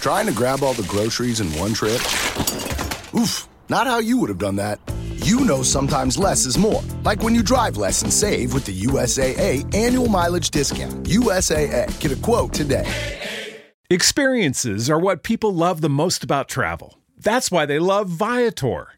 Trying to grab all the groceries in one trip? Oof, not how you would have done that. You know sometimes less is more. Like when you drive less and save with the USAA annual mileage discount. USAA, get a quote today. Experiences are what people love the most about travel. That's why they love Viator.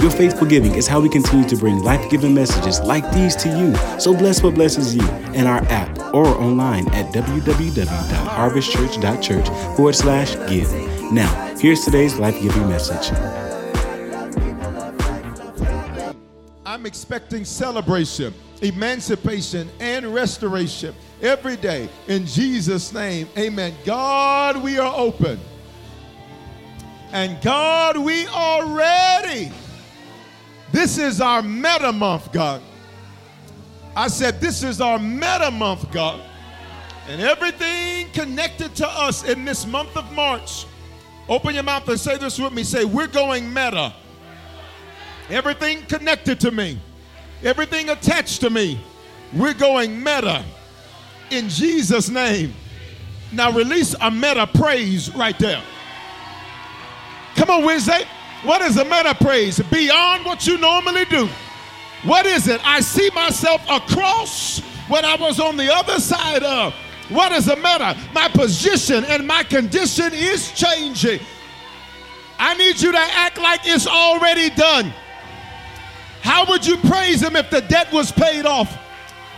Your faithful giving is how we continue to bring life giving messages like these to you. So bless what blesses you in our app or online at www.harvestchurch.church forward slash give. Now, here's today's life giving message. I'm expecting celebration, emancipation, and restoration every day in Jesus' name. Amen. God, we are open. And God, we are ready. This is our meta month, God. I said, This is our meta month, God. And everything connected to us in this month of March. Open your mouth and say this with me. Say, We're going meta. Everything connected to me, everything attached to me, we're going meta in Jesus' name. Now release a meta praise right there. Come on, Wednesday. What is a meta praise? Beyond what you normally do. What is it? I see myself across what I was on the other side of. What is a meta? My position and my condition is changing. I need you to act like it's already done. How would you praise him if the debt was paid off?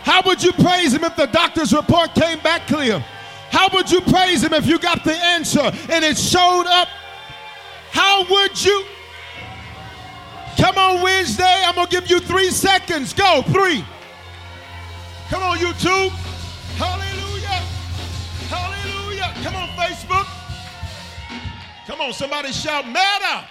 How would you praise him if the doctor's report came back clear? How would you praise him if you got the answer and it showed up? How would you? Come on, Wednesday. I'm going to give you three seconds. Go. Three. Come on, YouTube. Hallelujah. Hallelujah. Come on, Facebook. Come on, somebody shout, Meta.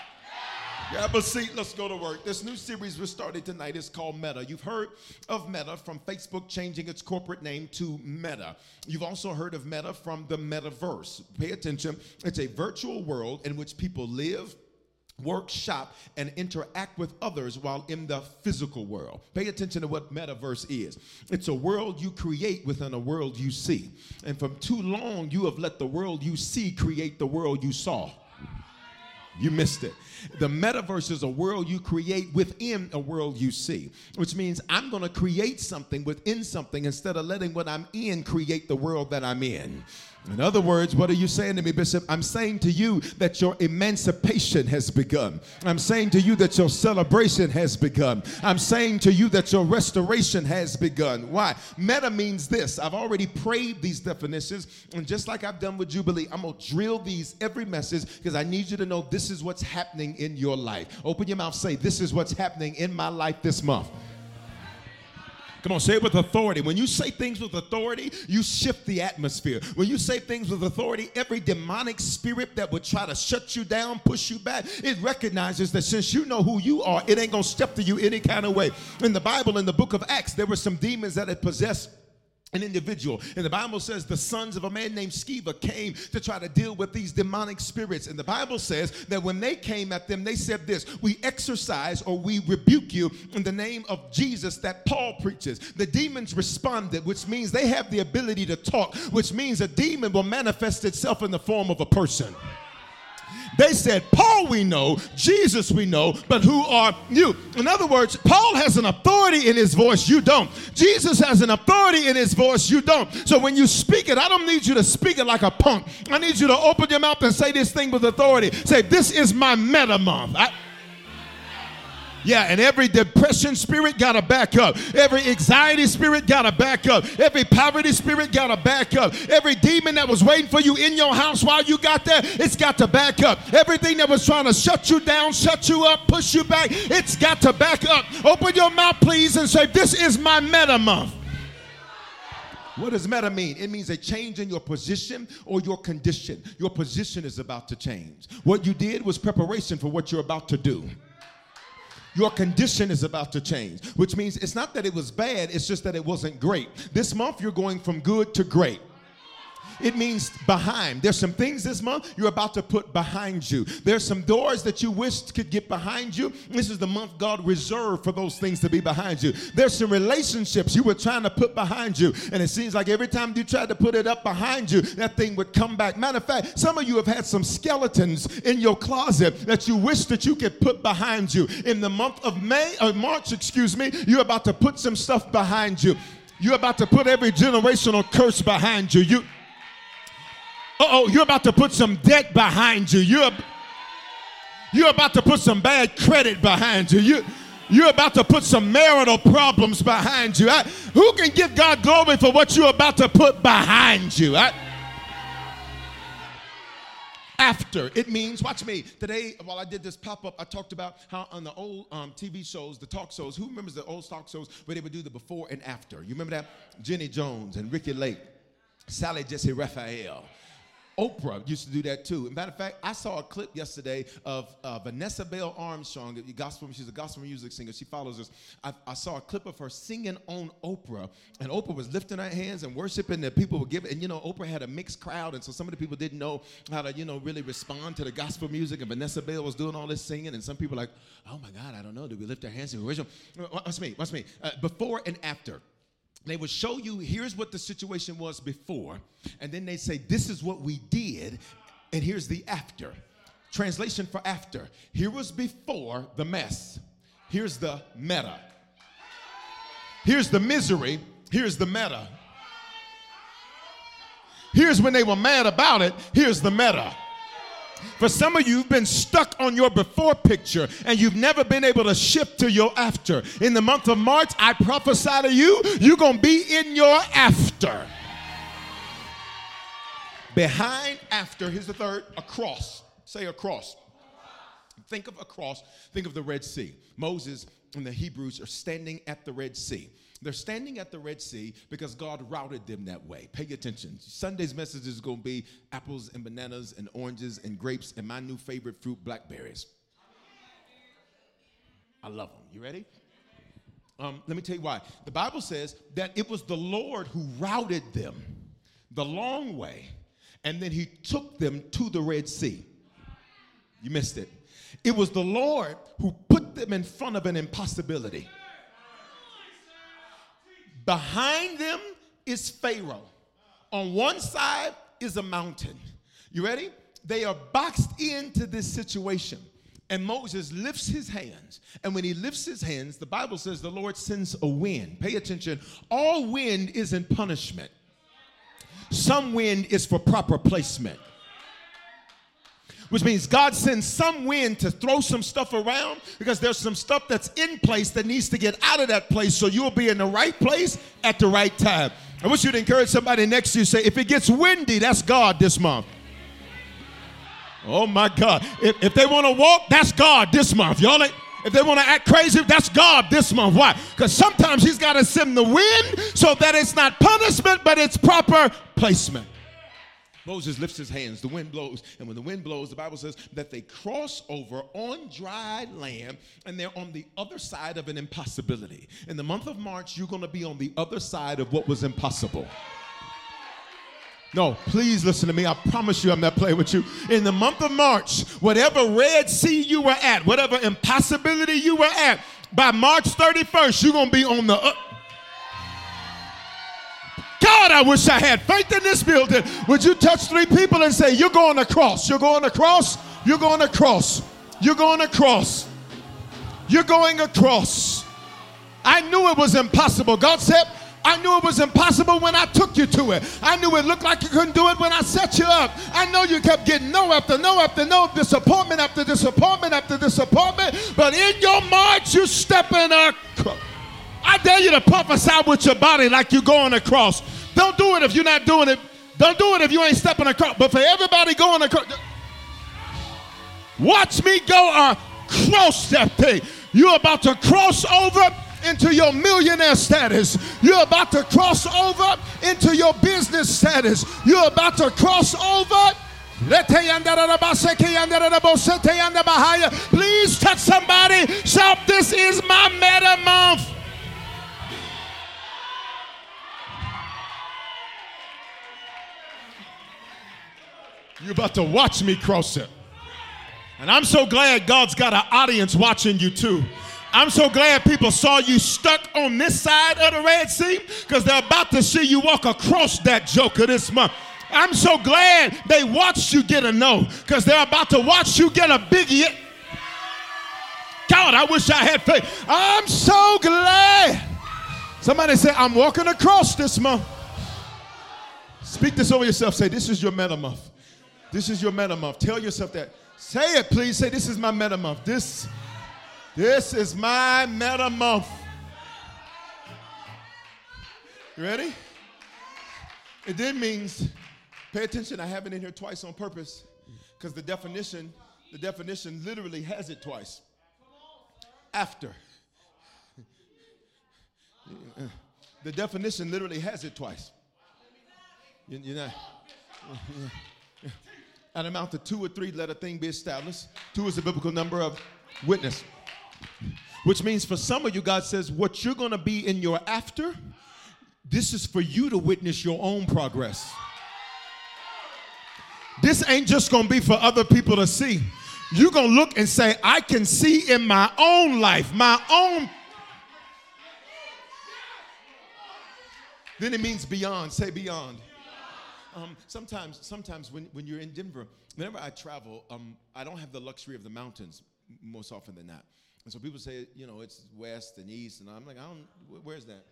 Grab a seat, let's go to work. This new series we're starting tonight is called Meta. You've heard of Meta from Facebook changing its corporate name to Meta. You've also heard of Meta from the metaverse. Pay attention, it's a virtual world in which people live, work, shop, and interact with others while in the physical world. Pay attention to what metaverse is. It's a world you create within a world you see. And for too long, you have let the world you see create the world you saw. You missed it. The metaverse is a world you create within a world you see, which means I'm going to create something within something instead of letting what I'm in create the world that I'm in. In other words, what are you saying to me, Bishop? I'm saying to you that your emancipation has begun. I'm saying to you that your celebration has begun. I'm saying to you that your restoration has begun. Why? Meta means this. I've already prayed these definitions, and just like I've done with Jubilee, I'm going to drill these every message because I need you to know this is what's happening in your life. Open your mouth, say, This is what's happening in my life this month. Come on, say it with authority. When you say things with authority, you shift the atmosphere. When you say things with authority, every demonic spirit that would try to shut you down, push you back, it recognizes that since you know who you are, it ain't gonna step to you any kind of way. In the Bible, in the book of Acts, there were some demons that had possessed an individual. And the Bible says the sons of a man named Sceva came to try to deal with these demonic spirits. And the Bible says that when they came at them, they said this We exorcise or we rebuke you in the name of Jesus that Paul preaches. The demons responded, which means they have the ability to talk, which means a demon will manifest itself in the form of a person. They said, Paul we know, Jesus we know, but who are you? In other words, Paul has an authority in his voice, you don't. Jesus has an authority in his voice, you don't. So when you speak it, I don't need you to speak it like a punk. I need you to open your mouth and say this thing with authority. Say, This is my meta month. I, Yeah, and every depression spirit got to back up. Every anxiety spirit got to back up. Every poverty spirit got to back up. Every demon that was waiting for you in your house while you got there, it's got to back up. Everything that was trying to shut you down, shut you up, push you back, it's got to back up. Open your mouth, please, and say, This is my meta month. What does meta mean? It means a change in your position or your condition. Your position is about to change. What you did was preparation for what you're about to do. Your condition is about to change, which means it's not that it was bad, it's just that it wasn't great. This month, you're going from good to great. It means behind. There's some things this month you're about to put behind you. There's some doors that you wished could get behind you. This is the month God reserved for those things to be behind you. There's some relationships you were trying to put behind you, and it seems like every time you tried to put it up behind you, that thing would come back. Matter of fact, some of you have had some skeletons in your closet that you wish that you could put behind you. In the month of May or March, excuse me, you're about to put some stuff behind you. You're about to put every generational curse behind you. You oh, you're about to put some debt behind you. You're, you're about to put some bad credit behind you. you you're about to put some marital problems behind you. I, who can give God glory for what you're about to put behind you? I, after. It means, watch me. Today, while I did this pop up, I talked about how on the old um, TV shows, the talk shows, who remembers the old talk shows where they would do the before and after? You remember that? Jenny Jones and Ricki Lake, Sally Jessy Raphael. Oprah used to do that too. As matter of fact, I saw a clip yesterday of uh, Vanessa Bell Armstrong, gospel, she's a gospel music singer. She follows us. I, I, saw a clip of her singing on Oprah, and Oprah was lifting her hands and worshiping. And people were giving, and you know, Oprah had a mixed crowd, and so some of the people didn't know how to, you know, really respond to the gospel music. And Vanessa Bell was doing all this singing, and some people like, oh my God, I don't know. Did we lift our hands and worship? What's me? What's me? Uh, before and after they would show you here's what the situation was before, and then they say, This is what we did, and here's the after. Translation for after. Here was before the mess, here's the meta. Here's the misery, here's the meta. Here's when they were mad about it, here's the meta. For some of you, you've been stuck on your before picture and you've never been able to shift to your after. In the month of March, I prophesy to you, you're going to be in your after. Behind, after, here's the third, across. Say across. Think of across, think of the Red Sea. Moses and the Hebrews are standing at the Red Sea. They're standing at the Red Sea because God routed them that way. Pay attention. Sunday's message is going to be apples and bananas and oranges and grapes and my new favorite fruit, blackberries. I love them. You ready? Um, let me tell you why. The Bible says that it was the Lord who routed them the long way, and then he took them to the Red Sea. You missed it. It was the Lord who put them in front of an impossibility. Behind them is Pharaoh. On one side is a mountain. You ready? They are boxed into this situation. And Moses lifts his hands. And when he lifts his hands, the Bible says the Lord sends a wind. Pay attention. All wind is in punishment, some wind is for proper placement which means God sends some wind to throw some stuff around because there's some stuff that's in place that needs to get out of that place so you'll be in the right place at the right time. I wish you'd encourage somebody next to you say, if it gets windy, that's God this month. Oh my God. If, if they want to walk, that's God this month. Y'all ain't. If they want to act crazy, that's God this month. Why? Because sometimes He's got to send the wind so that it's not punishment, but it's proper placement. Moses lifts his hands, the wind blows, and when the wind blows, the Bible says that they cross over on dry land and they're on the other side of an impossibility. In the month of March, you're going to be on the other side of what was impossible. No, please listen to me. I promise you I'm not playing with you. In the month of March, whatever Red Sea you were at, whatever impossibility you were at, by March 31st, you're going to be on the. Uh, God, I wish I had faith in this building. Would you touch three people and say, You're going across, you're going across, you're going across, you're going across, you're going across. I knew it was impossible. God said, I knew it was impossible when I took you to it. I knew it looked like you couldn't do it when I set you up. I know you kept getting no after no after no, disappointment after disappointment after disappointment. But in your march, you're stepping across. I dare you to prophesy with your body like you're going across. Don't do it if you're not doing it. Don't do it if you ain't stepping across. But for everybody going across, watch me go across that thing. You're about to cross over into your millionaire status. You're about to cross over into your business status. You're about to cross over. Please touch somebody. Shout, This is my meta month. You're about to watch me cross it. And I'm so glad God's got an audience watching you too. I'm so glad people saw you stuck on this side of the Red Sea because they're about to see you walk across that joker this month. I'm so glad they watched you get a no because they're about to watch you get a big hit. God, I wish I had faith. I'm so glad. Somebody say, I'm walking across this month. Speak this over yourself. Say, This is your meta month. This is your meta month. Tell yourself that. Say it, please. Say, This is my meta month. This this is my meta month. You ready? It then means, pay attention, I have it in here twice on purpose because the definition, the definition literally has it twice. After. The definition literally has it twice. You know, an amount of two or three, let a thing be established. Two is the biblical number of witness. Which means for some of you, God says, what you're going to be in your after, this is for you to witness your own progress. This ain't just going to be for other people to see. You're going to look and say, I can see in my own life, my own. Then it means beyond. Say beyond. Um, sometimes, sometimes when, when you're in Denver, whenever I travel, um, I don't have the luxury of the mountains most often than not. And so people say, you know, it's west and east, and I'm like, I don't, where's that?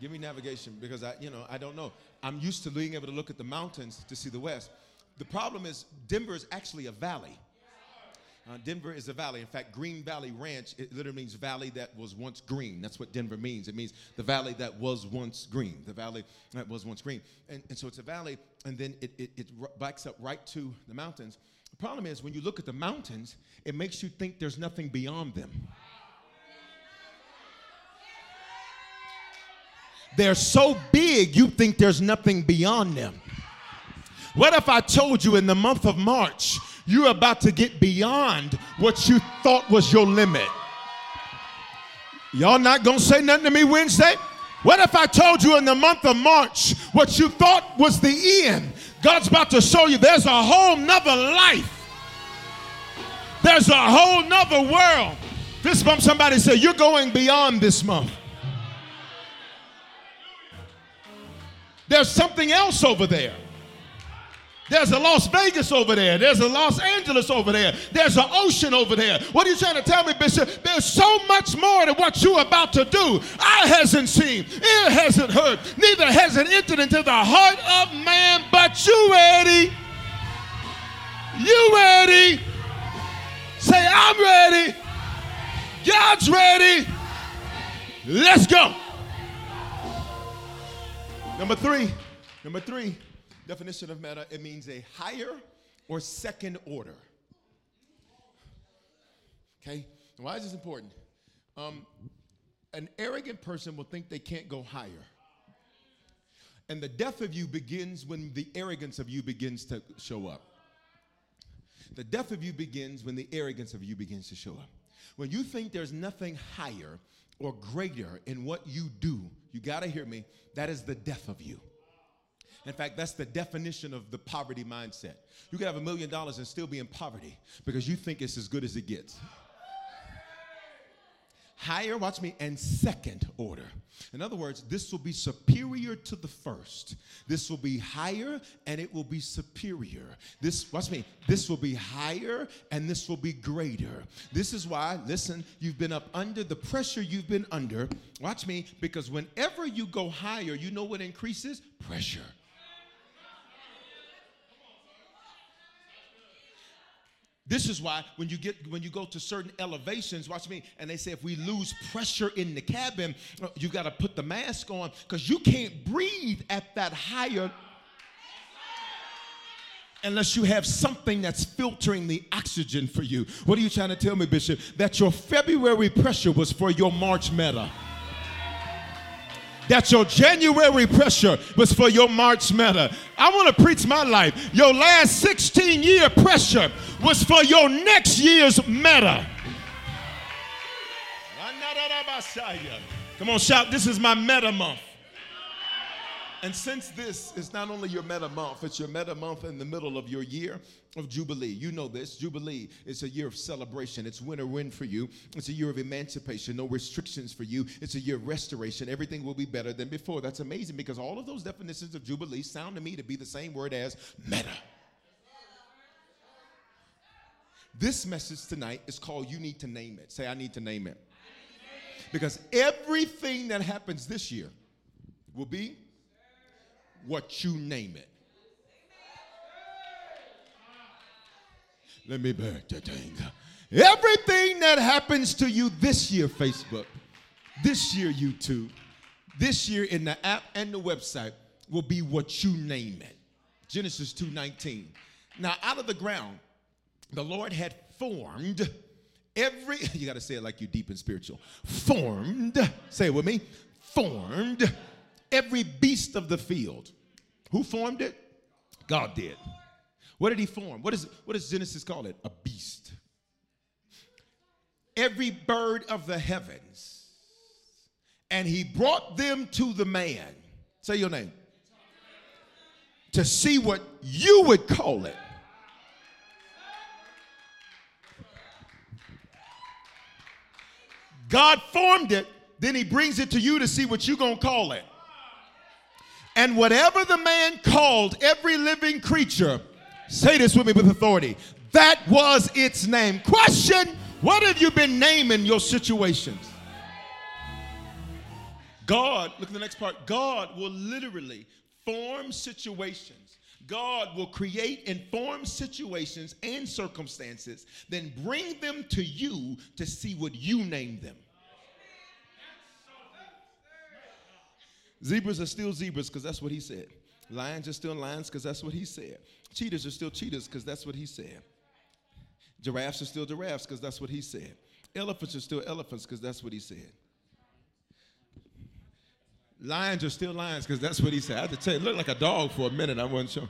Give me navigation because I, you know, I don't know. I'm used to being able to look at the mountains to see the west. The problem is Denver is actually a valley. Uh, Denver is a valley. In fact, Green Valley Ranch, it literally means valley that was once green. That's what Denver means. It means the valley that was once green. The valley that was once green. And, and so it's a valley, and then it, it, it backs up right to the mountains. The problem is when you look at the mountains, it makes you think there's nothing beyond them. They're so big, you think there's nothing beyond them. What if I told you in the month of March, you're about to get beyond what you thought was your limit? Y'all not gonna say nothing to me Wednesday? What if I told you in the month of March what you thought was the end? God's about to show you there's a whole nother life. There's a whole nother world. This month, somebody said, You're going beyond this month. There's something else over there. There's a Las Vegas over there. There's a Los Angeles over there. There's an ocean over there. What are you trying to tell me, Bishop? There's so much more to what you're about to do. Eye hasn't seen, ear hasn't heard, neither has it entered into the heart of man, but you ready. You ready. Say, I'm ready. God's ready. Let's go. Number three. Number three definition of meta, it means a higher or second order. Okay? Why is this important? Um, an arrogant person will think they can't go higher. And the death of you begins when the arrogance of you begins to show up. The death of you begins when the arrogance of you begins to show up. When you think there's nothing higher or greater in what you do, you got to hear me, that is the death of you. In fact, that's the definition of the poverty mindset. You can have a million dollars and still be in poverty because you think it's as good as it gets. higher, watch me, and second order. In other words, this will be superior to the first. This will be higher and it will be superior. This, watch me, this will be higher and this will be greater. This is why, listen, you've been up under the pressure you've been under. Watch me, because whenever you go higher, you know what increases? Pressure. This is why when you get when you go to certain elevations, watch me, and they say if we lose pressure in the cabin, uh, you got to put the mask on because you can't breathe at that higher unless you have something that's filtering the oxygen for you. What are you trying to tell me, Bishop? That your February pressure was for your March meta that your January pressure was for your March meta. I want to preach my life. Your last 16 year pressure was for your next year's meta. Come on, shout, this is my meta month. And since this is not only your meta month, it's your meta month in the middle of your year of Jubilee. You know this. Jubilee is a year of celebration. It's winter win for you. It's a year of emancipation. No restrictions for you. It's a year of restoration. Everything will be better than before. That's amazing because all of those definitions of Jubilee sound to me to be the same word as meta. This message tonight is called You Need to Name It. Say, I need to name it. Because everything that happens this year will be what you name it. Let me back that thing. Everything that happens to you this year, Facebook, this year, YouTube, this year in the app and the website will be what you name it. Genesis 2:19. Now, out of the ground, the Lord had formed every, you got to say it like you're deep and spiritual. Formed, say it with me, formed every beast of the field who formed it? God did. What did he form? What, is, what does Genesis call it? A beast. Every bird of the heavens. And he brought them to the man. Say your name. To see what you would call it. God formed it, then he brings it to you to see what you're going to call it. And whatever the man called every living creature, say this with me with authority, that was its name. Question What have you been naming your situations? God, look at the next part. God will literally form situations. God will create and form situations and circumstances, then bring them to you to see what you name them. Zebras are still zebras because that's what he said. Lions are still lions because that's what he said. Cheetahs are still cheetahs because that's what he said. Giraffes are still giraffes because that's what he said. Elephants are still elephants because that's what he said. Lions are still lions because that's what he said. I had to tell you, it looked like a dog for a minute. I wasn't sure.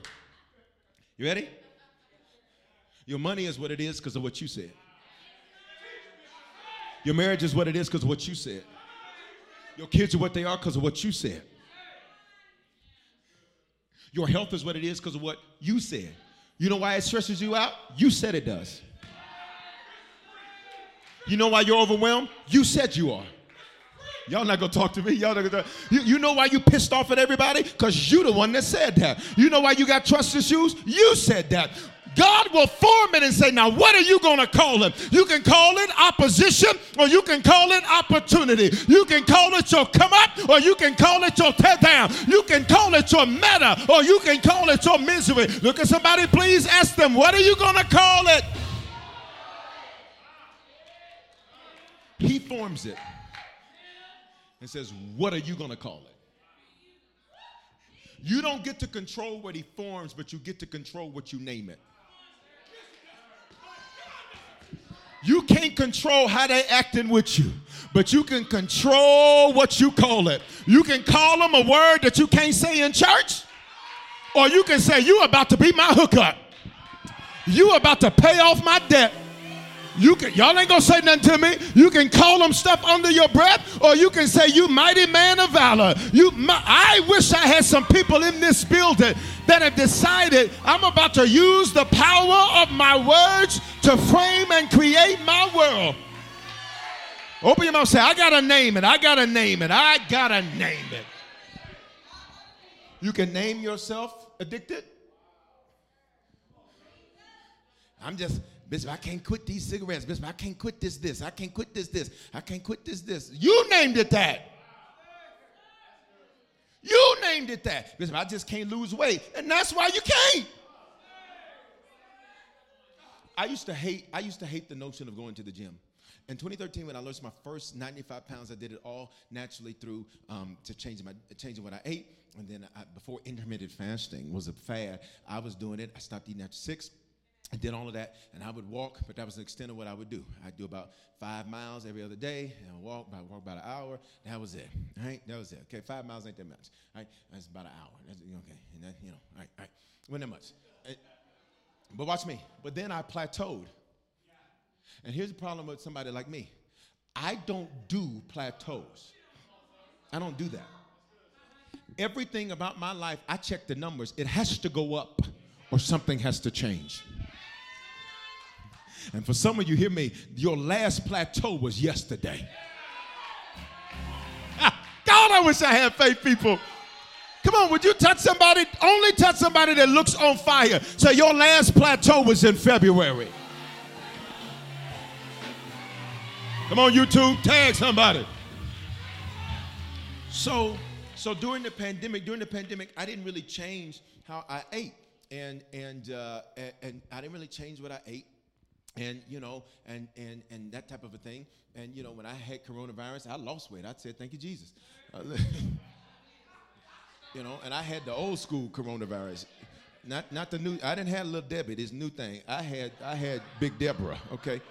You ready? Your money is what it is because of what you said. Your marriage is what it is because of what you said. Your kids are what they are because of what you said. Your health is what it is because of what you said. You know why it stresses you out? You said it does. You know why you're overwhelmed? You said you are. Y'all not gonna talk to me. Y'all not gonna talk. You, you know why you pissed off at everybody? Because you the one that said that. You know why you got trust issues? You said that. God will form it and say, now what are you going to call it? You can call it opposition or you can call it opportunity. You can call it your come up or you can call it your tear down. You can call it your matter or you can call it your misery. Look at somebody, please ask them, what are you going to call it? He forms it and says, what are you going to call it? You don't get to control what he forms, but you get to control what you name it. You can't control how they acting with you, but you can control what you call it. You can call them a word that you can't say in church, or you can say, you about to be my hookup. You about to pay off my debt. You can y'all ain't gonna say nothing to me. You can call them stuff under your breath, or you can say, "You mighty man of valor." You, my, I wish I had some people in this building that have decided I'm about to use the power of my words to frame and create my world. Open your mouth. Say, I gotta name it. I gotta name it. I gotta name it. You can name yourself addicted. I'm just, Bishop, I can't quit these cigarettes. Bishop, I can't quit this, this. I can't quit this, this. I can't quit this, this. You named it that. You named it that. Bishop, I just can't lose weight. And that's why you can't. I used to hate, I used to hate the notion of going to the gym. In 2013, when I lost my first 95 pounds, I did it all naturally through um, to changing my changing what I ate. And then I, before intermittent fasting was a fad, I was doing it. I stopped eating after six. I did all of that, and I would walk, but that was the extent of what I would do. I'd do about five miles every other day, and I walk, I walk about an hour. That was it. Right? That was it. Okay, five miles ain't that much. Right? That's about an hour. That's, okay, and that, you know, all right, all right. Wasn't that much. Uh, but watch me. But then I plateaued. And here's the problem with somebody like me I don't do plateaus, I don't do that. Everything about my life, I check the numbers. It has to go up or something has to change. And for some of you, hear me, your last plateau was yesterday. God, I wish I had faith, people. Come on, would you touch somebody? Only touch somebody that looks on fire. So your last plateau was in February. Come on, YouTube, tag somebody. So, so during the pandemic, during the pandemic, I didn't really change how I ate, and and uh, and, and I didn't really change what I ate and you know and and and that type of a thing. And you know when i had coronavirus i lost weight. I said thank you jesus. Uh, you know and i had the old school coronavirus. Not not the new i didn't have little debbie this new thing. I had i had big deborah okay?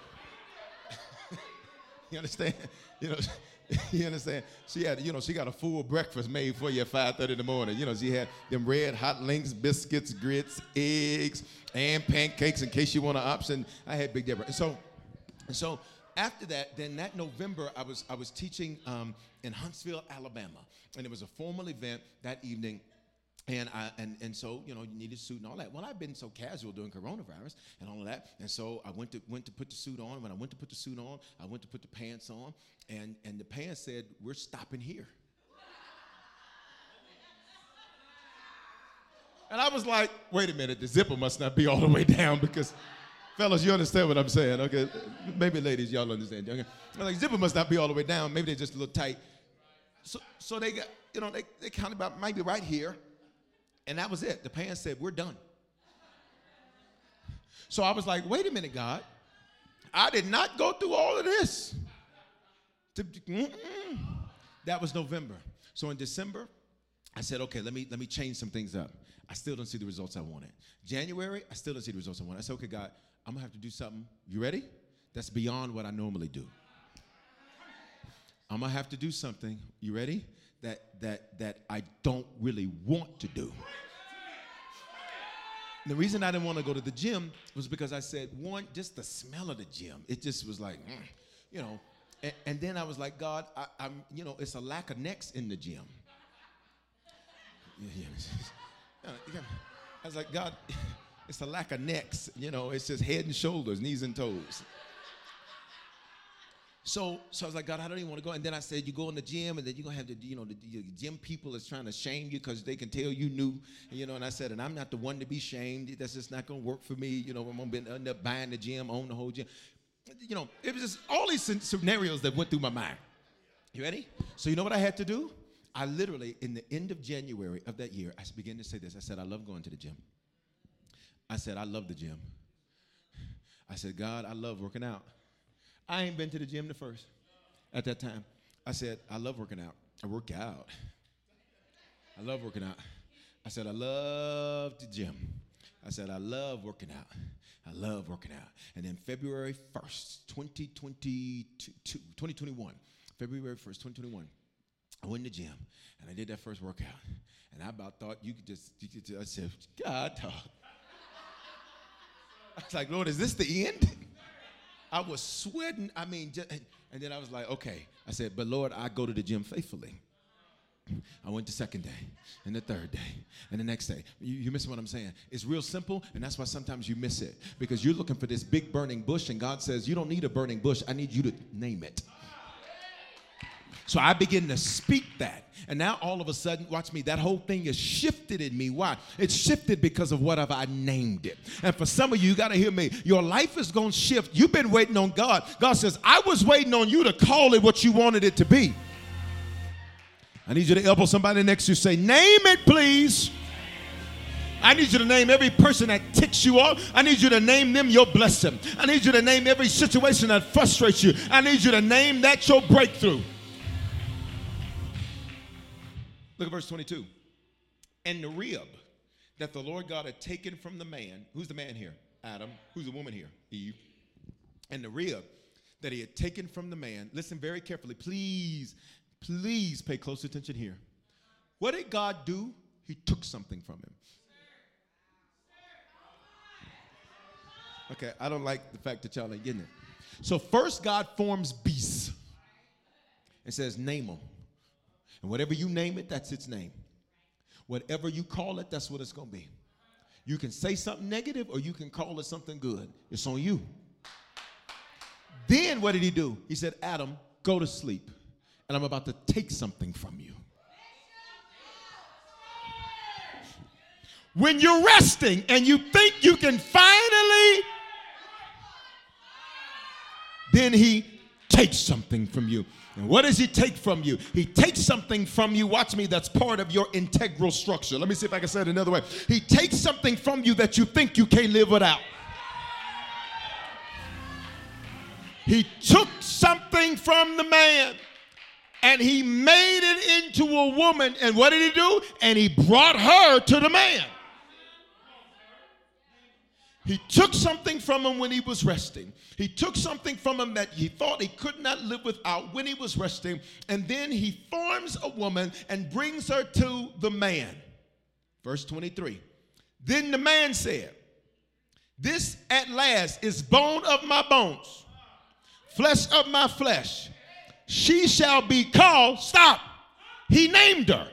You understand? You know you understand? She had, you know, she got a full breakfast made for you at 5:30 in the morning. You know, she had them red hot links, biscuits, grits, eggs, and pancakes in case you want an option. I had Big Deborah. And so, and so after that, then that November, I was I was teaching um, in Huntsville, Alabama, and it was a formal event that evening. And I and, and so you know you need a suit and all that. Well, I've been so casual during coronavirus and all of that, and so I went to went to put the suit on. When I went to put the suit on, I went to put the pants on, and and the pants said, "We're stopping here." And I was like, "Wait a minute, the zipper must not be all the way down because." Fellas, you understand what I'm saying, okay? Maybe ladies, y'all understand. Okay? Like zipper must not be all the way down. Maybe they're just a little tight. So, so they got, you know, they, they kind of about maybe right here. And that was it. The pan said, We're done. So I was like, Wait a minute, God. I did not go through all of this. That was November. So in December, I said, okay, let me let me change some things up. I still don't see the results I wanted. January, I still don't see the results I wanted. I said, okay, God, I'm gonna have to do something. You ready? That's beyond what I normally do. I'm gonna have to do something. You ready? That that that I don't really want to do. The reason I didn't want to go to the gym was because I said, one, just the smell of the gym. It just was like, mm, you know. And, and, then I was like, God, I, am you know, it's a lack of necks in the gym. Yeah. I was like, God, it's a lack of necks. You know, it's just head and shoulders, knees and toes. So, so I was like, God, I don't even want to go. And then I said, you go in the gym, and then you're gonna have the, you know, the, the gym people is trying to shame you because they can tell you new, you know. And I said, and I'm not the one to be shamed. That's just not gonna work for me. You know, I'm gonna end up buying the gym, own the whole gym. You know, it was just all these scenarios that went through my mind. You ready? So you know what I had to do? I literally, in the end of January of that year, I began to say this. I said, I love going to the gym. I said, I love the gym. I said, God, I love working out. I ain't been to the gym the first at that time. I said, I love working out. I work out. I love working out. I said, I love the gym. I said, I love working out. I love working out. And then February 1st, 2022, 2021, February 1st, 2021, I went to the gym and I did that first workout. And I about thought you could just, you could just I said, God, talk. I was like, Lord, is this the end? I was sweating. I mean, just, and then I was like, okay. I said, but Lord, I go to the gym faithfully. I went the second day, and the third day, and the next day. You, you miss what I'm saying? It's real simple, and that's why sometimes you miss it because you're looking for this big burning bush, and God says, You don't need a burning bush. I need you to name it. So I begin to speak that. And now all of a sudden, watch me, that whole thing is shifted in me. Why? It's shifted because of what have I named it. And for some of you, you got to hear me. Your life is going to shift. You've been waiting on God. God says, I was waiting on you to call it what you wanted it to be. I need you to elbow somebody next to you. Say, name it, please. I need you to name every person that ticks you off. I need you to name them your blessing. I need you to name every situation that frustrates you. I need you to name that your breakthrough. Look at verse 22. And the rib that the Lord God had taken from the man, who's the man here? Adam. Who's the woman here? Eve. And the rib that he had taken from the man, listen very carefully. Please, please pay close attention here. What did God do? He took something from him. Okay, I don't like the fact that y'all ain't getting it. So, first, God forms beasts and says, Name them. And whatever you name it, that's its name. Whatever you call it, that's what it's going to be. You can say something negative or you can call it something good. It's on you. Then what did he do? He said, Adam, go to sleep, and I'm about to take something from you. When you're resting and you think you can finally, then he takes something from you. And what does he take from you? He takes something from you, watch me, that's part of your integral structure. Let me see if I can say it another way. He takes something from you that you think you can't live without. He took something from the man and he made it into a woman. And what did he do? And he brought her to the man. He took something from him when he was resting. He took something from him that he thought he could not live without when he was resting. And then he forms a woman and brings her to the man. Verse 23. Then the man said, This at last is bone of my bones, flesh of my flesh. She shall be called, stop. He named her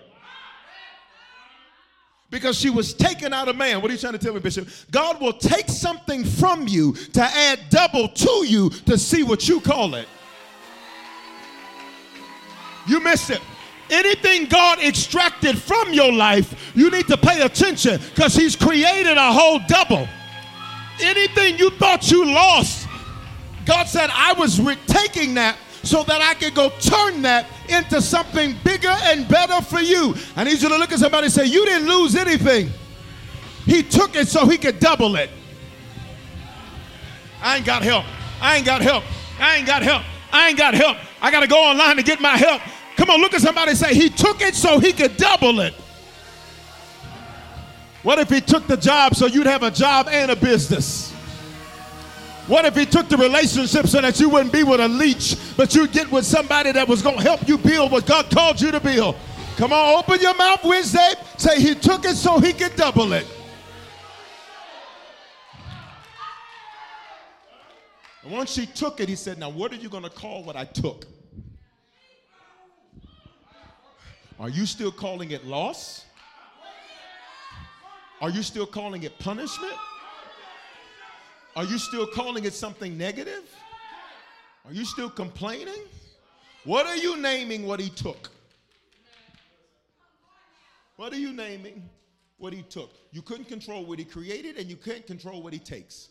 because she was taken out of man. What are you trying to tell me, Bishop? God will take something from you to add double to you to see what you call it. You missed it. Anything God extracted from your life, you need to pay attention because He's created a whole double. Anything you thought you lost, God said, I was re- taking that so that I could go turn that into something bigger and better for you. I need you to look at somebody and say, You didn't lose anything. He took it so he could double it. I ain't got help. I ain't got help. I ain't got help. I ain't got help. I got to go online to get my help. Come on, look at somebody and say, He took it so he could double it. What if he took the job so you'd have a job and a business? What if he took the relationship so that you wouldn't be with a leech, but you'd get with somebody that was going to help you build what God called you to build? Come on, open your mouth Wednesday. Say he took it so he could double it. And once he took it, he said, Now, what are you going to call what I took? Are you still calling it loss? Are you still calling it punishment? Are you still calling it something negative? Are you still complaining? What are you naming what he took? What are you naming what he took? You couldn't control what he created, and you can't control what he takes.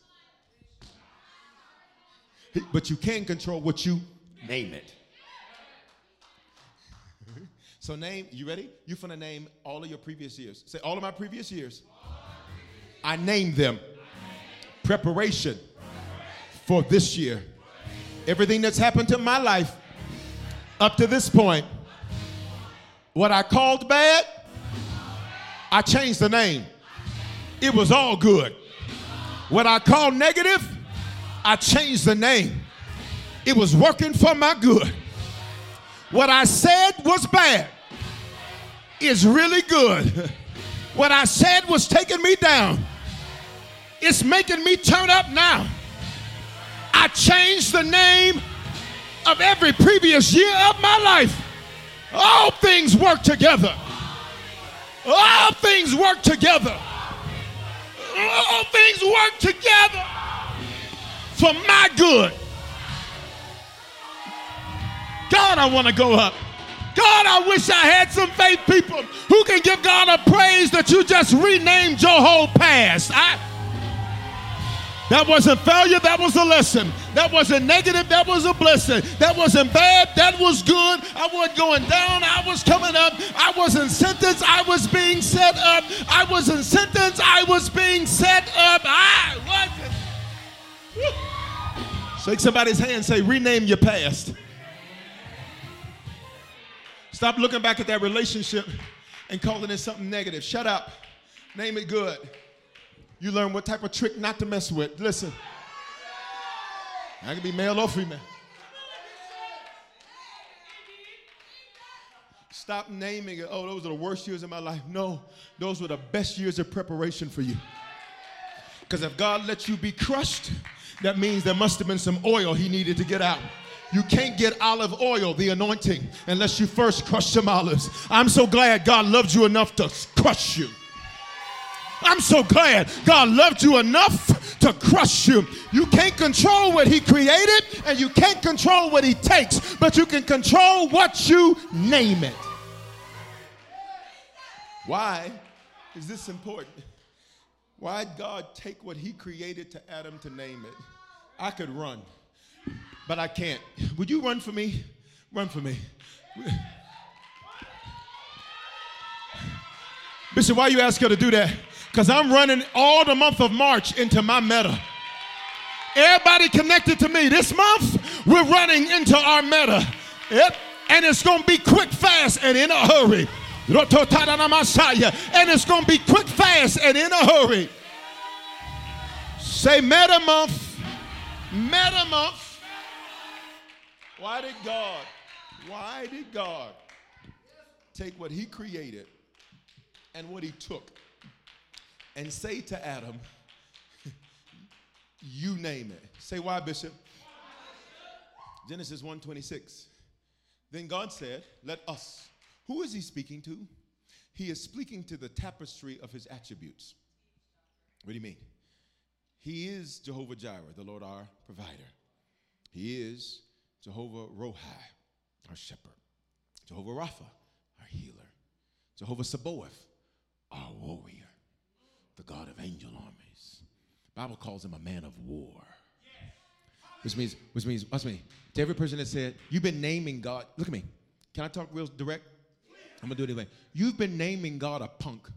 But you can control what you name it. so name, you ready? You finna name all of your previous years. Say all of my previous years. I named them preparation for this year. Everything that's happened to my life up to this point, what I called bad, I changed the name. It was all good. What I called negative, I changed the name. It was working for my good. What I said was bad is really good. What I said was taking me down it's making me turn up now. I changed the name of every previous year of my life. All things work together. All things work together. All things work together for my good. God, I want to go up. God, I wish I had some faith people who can give God a praise that you just renamed your whole past. I, that wasn't failure, that was a lesson. That wasn't negative, that was a blessing. That wasn't bad, that was good. I wasn't going down, I was coming up. I wasn't sentenced, I was being set up. I wasn't sentenced, I was being set up. I wasn't. Shake somebody's hand, say, rename your past. Stop looking back at that relationship and calling it something negative. Shut up. Name it good. You learn what type of trick not to mess with. Listen, I can be male or female. Stop naming it. Oh, those are the worst years of my life. No, those were the best years of preparation for you. Because if God let you be crushed, that means there must have been some oil he needed to get out. You can't get olive oil, the anointing, unless you first crush some olives. I'm so glad God loved you enough to crush you. I'm so glad God loved you enough to crush you. You can't control what He created and you can't control what He takes, but you can control what you name it. Why is this important? Why'd God take what He created to Adam to name it? I could run, but I can't. Would you run for me? Run for me. Bishop, why you ask her to do that? Because I'm running all the month of March into my meta. Everybody connected to me. This month, we're running into our meta. Yep. And it's going to be quick, fast, and in a hurry. And it's going to be quick, fast, and in a hurry. Say meta month. Meta month. Why did God, why did God take what he created and what he took and say to Adam, you name it. Say why, Bishop? Genesis 1:26. Then God said, "Let us." Who is he speaking to? He is speaking to the tapestry of his attributes. What do you mean? He is Jehovah Jireh, the Lord our provider. He is Jehovah Rohi, our shepherd. Jehovah Rapha, our healer. Jehovah Sabaoth, our warrior the God of angel armies. Bible calls him a man of war. Which means, which means, what's me? To every person that said, you've been naming God. Look at me. Can I talk real direct? I'm gonna do it anyway. You've been naming God a punk.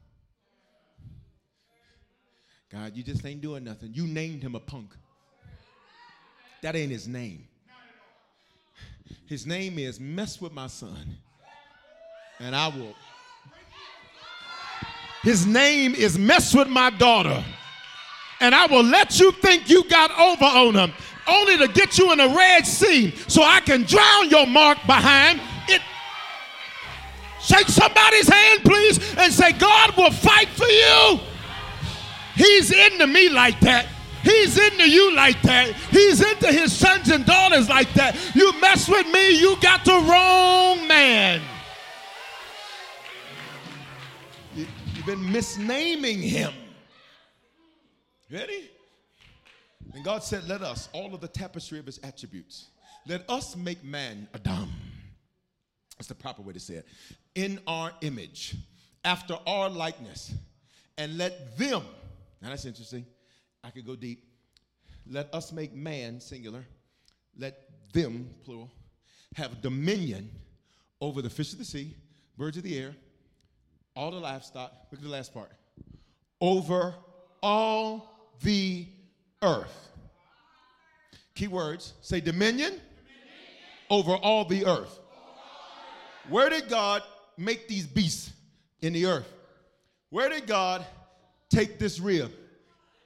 God, you just ain't doing nothing. You named him a punk. That ain't his name. His name is mess with my son, and I will his name is Mess with My Daughter. And I will let you think you got over on him only to get you in a red sea so I can drown your mark behind it. Shake somebody's hand, please, and say, God will fight for you. He's into me like that. He's into you like that. He's into his sons and daughters like that. You mess with me, you got the wrong man. Been misnaming him. Ready? And God said, Let us, all of the tapestry of his attributes, let us make man Adam. That's the proper way to say it. In our image, after our likeness, and let them, now that's interesting. I could go deep. Let us make man, singular, let them, plural, have dominion over the fish of the sea, birds of the air, all the livestock. Look at the last part. Over all the earth. Key words say dominion, dominion. over all the earth. Where did God make these beasts in the earth? Where did God take this rib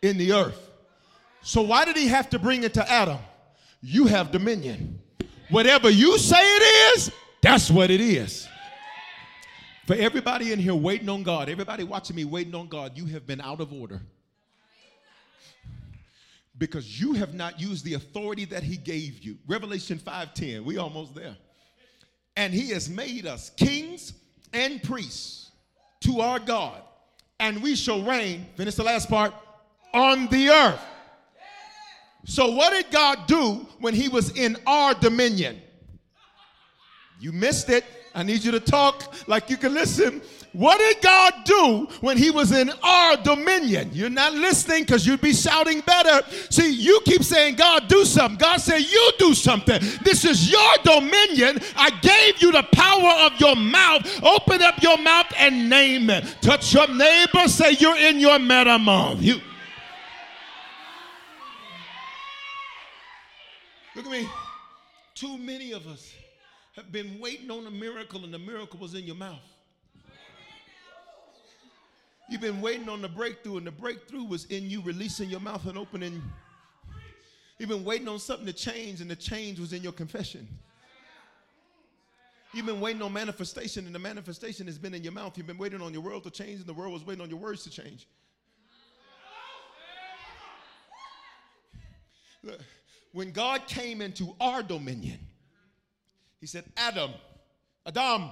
in the earth? So why did he have to bring it to Adam? You have dominion. Whatever you say it is, that's what it is. For everybody in here waiting on God, everybody watching me waiting on God, you have been out of order. Because you have not used the authority that he gave you. Revelation 5:10, we almost there. And he has made us kings and priests to our God, and we shall reign, finish the last part, on the earth. So what did God do when he was in our dominion? You missed it. I need you to talk like you can listen. What did God do when He was in our dominion? You're not listening because you'd be shouting better. See, you keep saying, God, do something. God said, You do something. This is your dominion. I gave you the power of your mouth. Open up your mouth and name it. Touch your neighbor, say, You're in your meta month. You. Look at me. Too many of us have been waiting on a miracle, and the miracle was in your mouth. You've been waiting on the breakthrough, and the breakthrough was in you releasing your mouth and opening. You've been waiting on something to change, and the change was in your confession. You've been waiting on manifestation, and the manifestation has been in your mouth. You've been waiting on your world to change, and the world was waiting on your words to change. Look, when God came into our dominion, he said, Adam, Adam,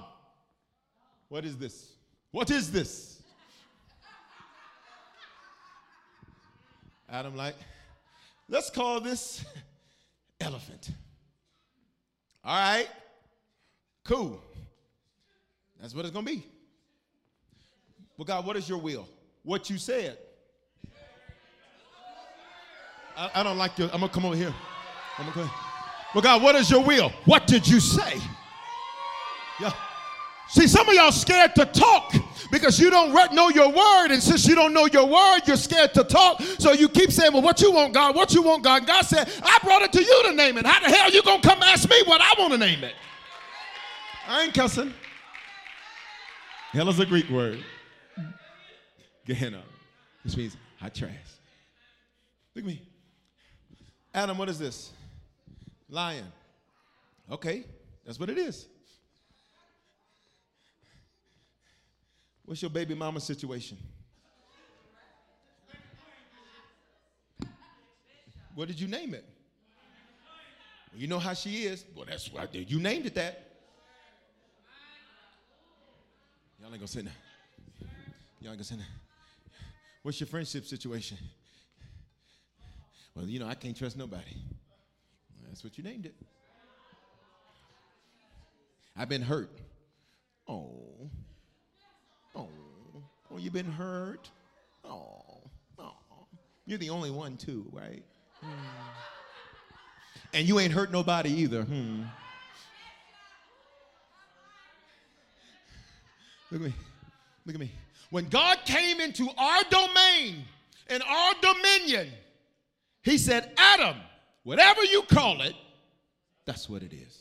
what is this? What is this? Adam, like, let's call this elephant. All right, cool. That's what it's gonna be. But God, what is your will? What you said. I, I don't like your, I'm gonna come over here. I'm gonna come well, God, what is your will? What did you say? Yeah. See, some of y'all scared to talk because you don't know your word. And since you don't know your word, you're scared to talk. So you keep saying, Well, what you want, God? What you want, God? God said, I brought it to you to name it. How the hell you gonna come ask me what I want to name it? I ain't cussing. Hell is a Greek word. Gehenna, which means hot trash. Look at me. Adam, what is this? Lion. Okay, that's what it is. What's your baby mama situation? What did you name it? Well, you know how she is. Well, that's there. You named it that. Y'all ain't gonna say that. Y'all ain't gonna say that. What's your friendship situation? Well, you know, I can't trust nobody. That's what you named it. I've been hurt. Oh. Oh. Oh, you've been hurt? Oh. Oh. You're the only one, too, right? Hmm. And you ain't hurt nobody either. Hmm. Look at me. Look at me. When God came into our domain and our dominion, He said, Adam, Whatever you call it, that's what it is.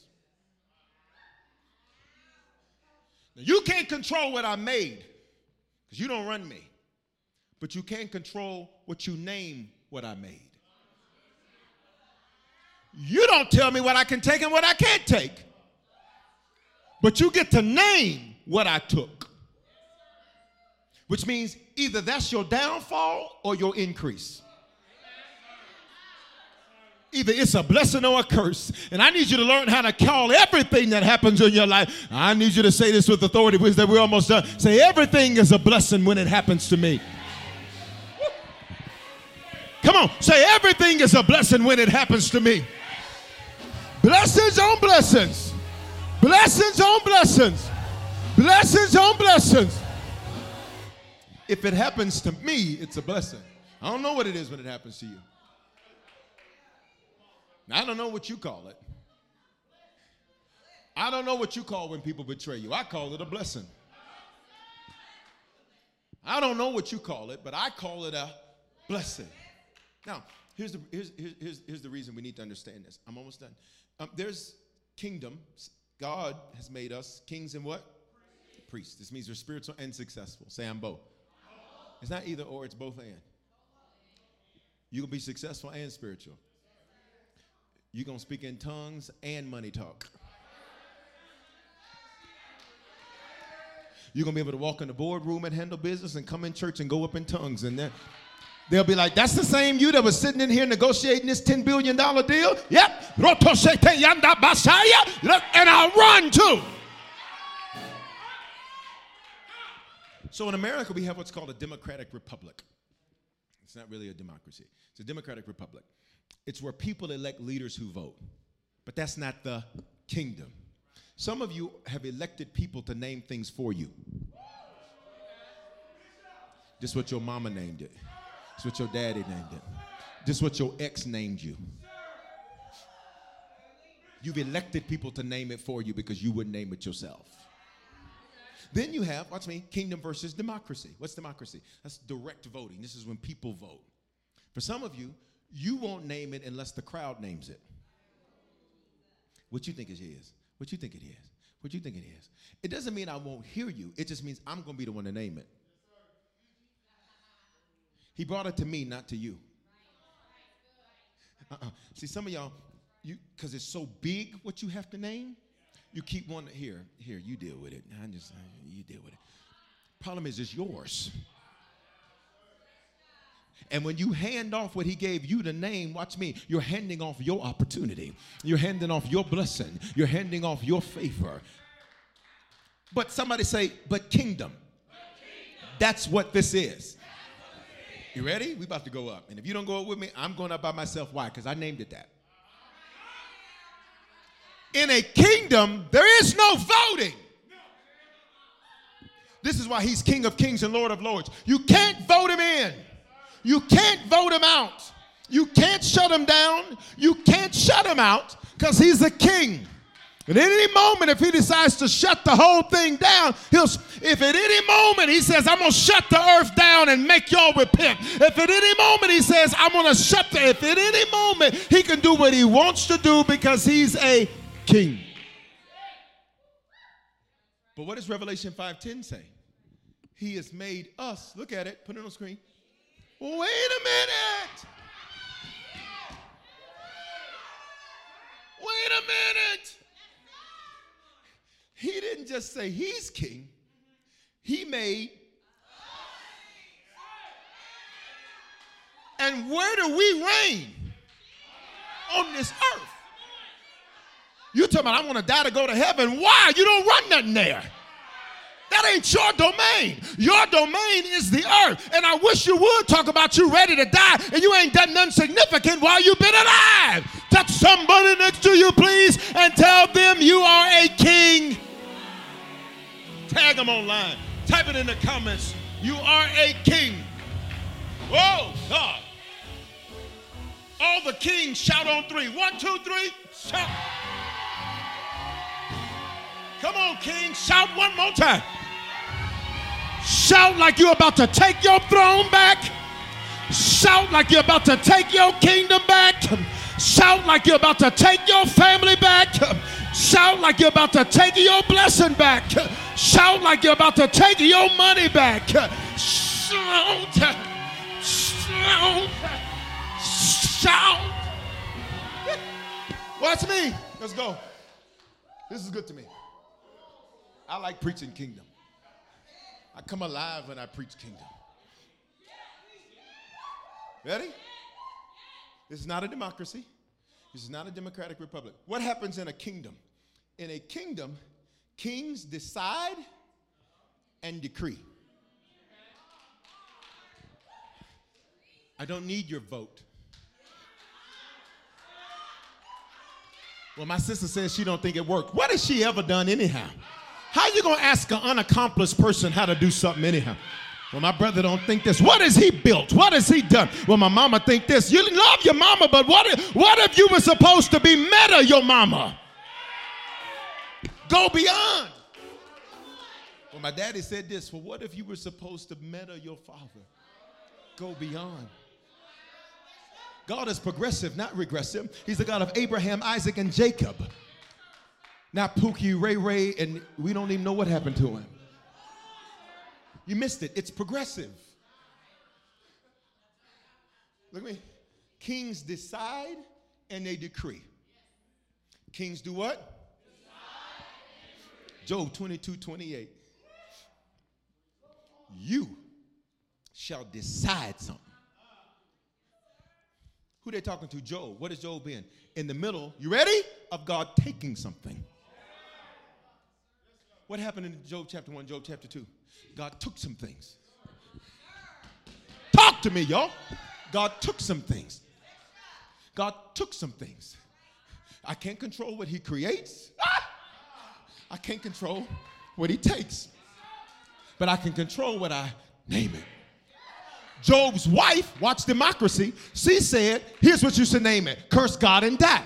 Now, you can't control what I made because you don't run me, but you can control what you name what I made. You don't tell me what I can take and what I can't take, but you get to name what I took, which means either that's your downfall or your increase. Either it's a blessing or a curse. And I need you to learn how to call everything that happens in your life. I need you to say this with authority, because we're almost done. Say, everything is a blessing when it happens to me. Come on, say, everything is a blessing when it happens to me. Blessings on blessings. Blessings on blessings. Blessings on blessings. If it happens to me, it's a blessing. I don't know what it is when it happens to you. I don't know what you call it. I don't know what you call when people betray you. I call it a blessing. I don't know what you call it, but I call it a blessing. Now, here's the, here's, here's, here's the reason we need to understand this. I'm almost done. Um, there's kingdom. God has made us kings and what? Priests. This means we're spiritual and successful. Say I'm both. It's not either or, it's both and. You can be successful and spiritual. You're going to speak in tongues and money talk. You're going to be able to walk in the boardroom and handle business and come in church and go up in tongues. And then they'll be like, that's the same you that was sitting in here negotiating this $10 billion deal? Yep. And I'll run too. So in America, we have what's called a democratic republic. It's not really a democracy, it's a democratic republic. It's where people elect leaders who vote. But that's not the kingdom. Some of you have elected people to name things for you. This is what your mama named it. This is what your daddy named it. This is what your ex named you. You've elected people to name it for you because you wouldn't name it yourself. Then you have, watch me, kingdom versus democracy. What's democracy? That's direct voting. This is when people vote. For some of you, you won't name it unless the crowd names it. What you think it is? What you think it is? What you think it is? It doesn't mean I won't hear you. It just means I'm going to be the one to name it. He brought it to me, not to you. Uh-uh. See, some of y'all, you because it's so big what you have to name, you keep wanting here, here, you deal with it. I just you deal with it. Problem is it's yours. And when you hand off what he gave you the name, watch me, you're handing off your opportunity. You're handing off your blessing. You're handing off your favor. But somebody say, but kingdom. That's what this is. You ready? We about to go up. And if you don't go up with me, I'm going up by myself. Why? Because I named it that. In a kingdom, there is no voting. This is why he's King of Kings and Lord of Lords. You can't vote him in. You can't vote him out. You can't shut him down. You can't shut him out because he's a king. At any moment, if he decides to shut the whole thing down, he'll, if at any moment he says, I'm going to shut the earth down and make y'all repent. If at any moment he says, I'm going to shut the, if at any moment he can do what he wants to do because he's a king. But what does Revelation 5.10 say? He has made us, look at it, put it on the screen. Wait a minute. Wait a minute. He didn't just say he's king, he made. And where do we reign? On this earth. You talking about I want to die to go to heaven? Why? You don't run nothing there. That ain't your domain. Your domain is the earth. And I wish you would talk about you ready to die and you ain't done nothing significant while you've been alive. Touch somebody next to you, please, and tell them you are a king. Tag them online. Type it in the comments. You are a king. Whoa, God. All the kings shout on three. One, two, three. Shout. Come on, king. Shout one more time. Shout like you're about to take your throne back. Shout like you're about to take your kingdom back. Shout like you're about to take your family back. Shout like you're about to take your blessing back. Shout like you're about to take your money back. Shout. Shout. Shout. Watch me. Let's go. This is good to me. I like preaching kingdom. I come alive when I preach kingdom. Ready? This is not a democracy. This is not a democratic republic. What happens in a kingdom? In a kingdom, kings decide and decree. I don't need your vote. Well, my sister says she don't think it worked. What has she ever done anyhow? How you gonna ask an unaccomplished person how to do something anyhow? Well, my brother don't think this. What has he built? What has he done? Well, my mama think this. You love your mama, but what if, what if you were supposed to be meta your mama? Go beyond. Well, my daddy said this. Well, what if you were supposed to meta your father? Go beyond. God is progressive, not regressive. He's the God of Abraham, Isaac, and Jacob. Not Pookie, Ray Ray, and we don't even know what happened to him. You missed it. It's progressive. Look at me. Kings decide and they decree. Kings do what? Job 22 28. You shall decide something. Who they talking to? Job. What is Job in? In the middle, you ready? Of God taking something. What happened in Job chapter 1, Job chapter 2? God took some things. Talk to me, y'all. God took some things. God took some things. I can't control what He creates. Ah! I can't control what he takes, but I can control what I name it. Job's wife, watch democracy, she said, Here's what you should name it curse God and die.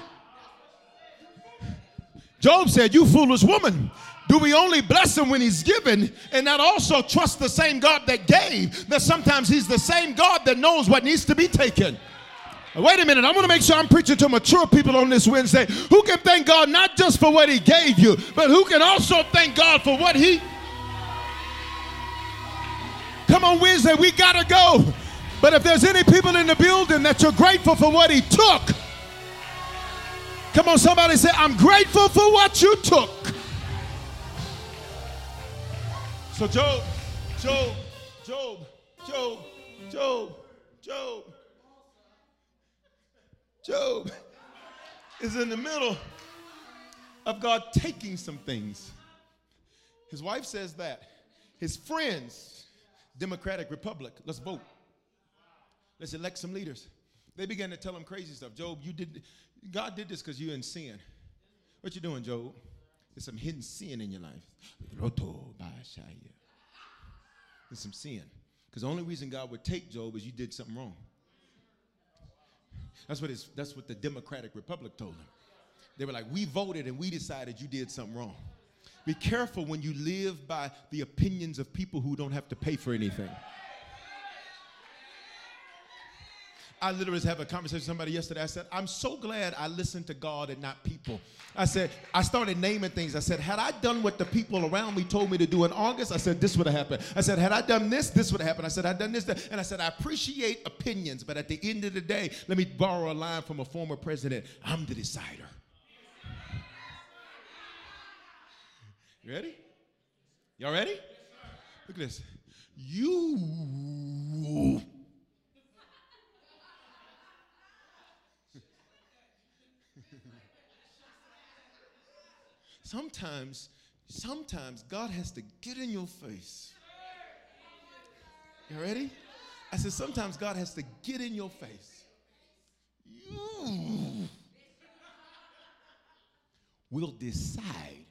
Job said, You foolish woman. Do we only bless him when he's given and not also trust the same God that gave? That sometimes he's the same God that knows what needs to be taken. Wait a minute, I want to make sure I'm preaching to mature people on this Wednesday who can thank God not just for what he gave you, but who can also thank God for what he. Come on, Wednesday, we got to go. But if there's any people in the building that you're grateful for what he took, come on, somebody say, I'm grateful for what you took. So, Job, Job, Job, Job, Job, Job. Job is in the middle of God taking some things. His wife says that. His friends, Democratic Republic, let's vote. Let's elect some leaders. They began to tell him crazy stuff. Job, you did God did this because you're in sin. What you doing, Job? There's some hidden sin in your life. There's some sin. Because the only reason God would take Job is you did something wrong. That's what, that's what the Democratic Republic told him. They were like, We voted and we decided you did something wrong. Be careful when you live by the opinions of people who don't have to pay for anything. I literally having a conversation with somebody yesterday. I said, I'm so glad I listened to God and not people. I said, I started naming things. I said, had I done what the people around me told me to do in August, I said, this would have happened. I said, had I done this, this would have happened. I said, I'd done this, that. and I said, I appreciate opinions, but at the end of the day, let me borrow a line from a former president I'm the decider. You ready? Y'all ready? Look at this. You sometimes, sometimes God has to get in your face. You ready? I said, sometimes God has to get in your face. You will decide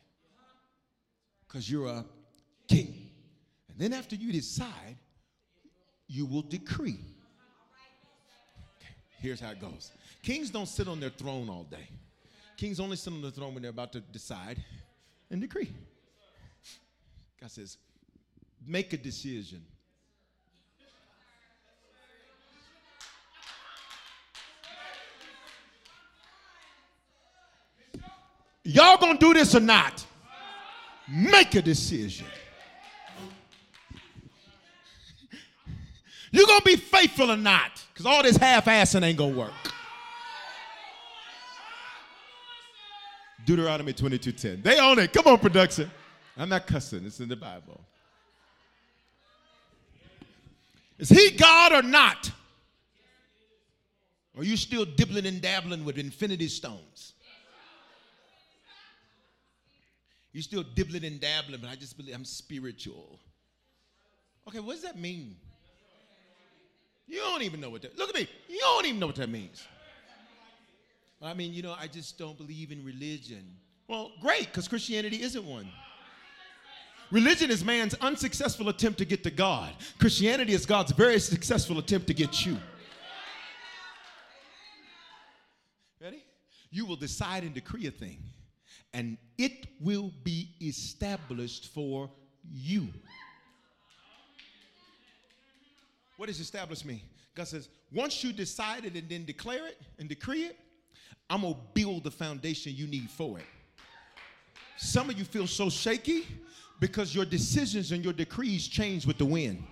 because you're a king. And then after you decide, you will decree. Okay, here's how it goes Kings don't sit on their throne all day. Kings only sit on the throne when they're about to decide and decree. God says, make a decision. Y'all gonna do this or not? Make a decision. You gonna be faithful or not? Because all this half-assing ain't gonna work. Deuteronomy 22:10. They own it. Come on, production. I'm not cussing. It's in the Bible. Is he God or not? Or are you still dibbling and dabbling with infinity stones? You still dibbling and dabbling, but I just believe I'm spiritual. Okay, what does that mean? You don't even know what that. Look at me. You don't even know what that means. I mean, you know, I just don't believe in religion. Well, great, because Christianity isn't one. Religion is man's unsuccessful attempt to get to God. Christianity is God's very successful attempt to get you. Ready? You will decide and decree a thing, and it will be established for you. What does establish mean? God says, once you decide it and then declare it and decree it, I'm going to build the foundation you need for it. Some of you feel so shaky because your decisions and your decrees change with the wind.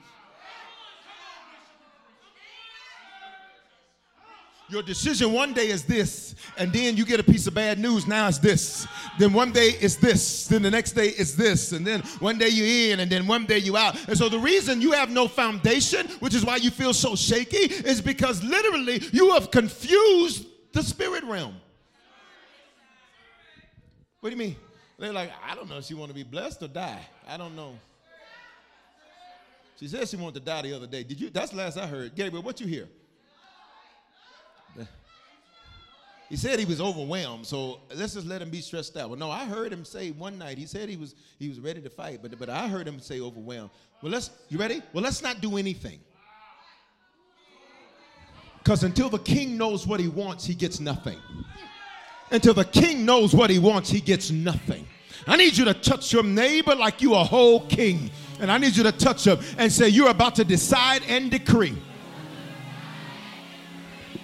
Your decision one day is this, and then you get a piece of bad news. Now it's this. Then one day it's this. Then the next day it's this. And then one day you're in, and then one day you out. And so the reason you have no foundation, which is why you feel so shaky, is because literally you have confused the spirit realm. What do you mean? They're like, I don't know if she want to be blessed or die. I don't know. She said she wanted to die the other day. Did you? That's last I heard. Gabriel, what you hear? He said he was overwhelmed, so let's just let him be stressed out. Well, no, I heard him say one night. He said he was he was ready to fight, but but I heard him say overwhelmed. Well, let's you ready? Well, let's not do anything. Because until the king knows what he wants, he gets nothing. Until the king knows what he wants, he gets nothing. I need you to touch your neighbor like you a whole king. And I need you to touch him and say, You're about to decide and decree.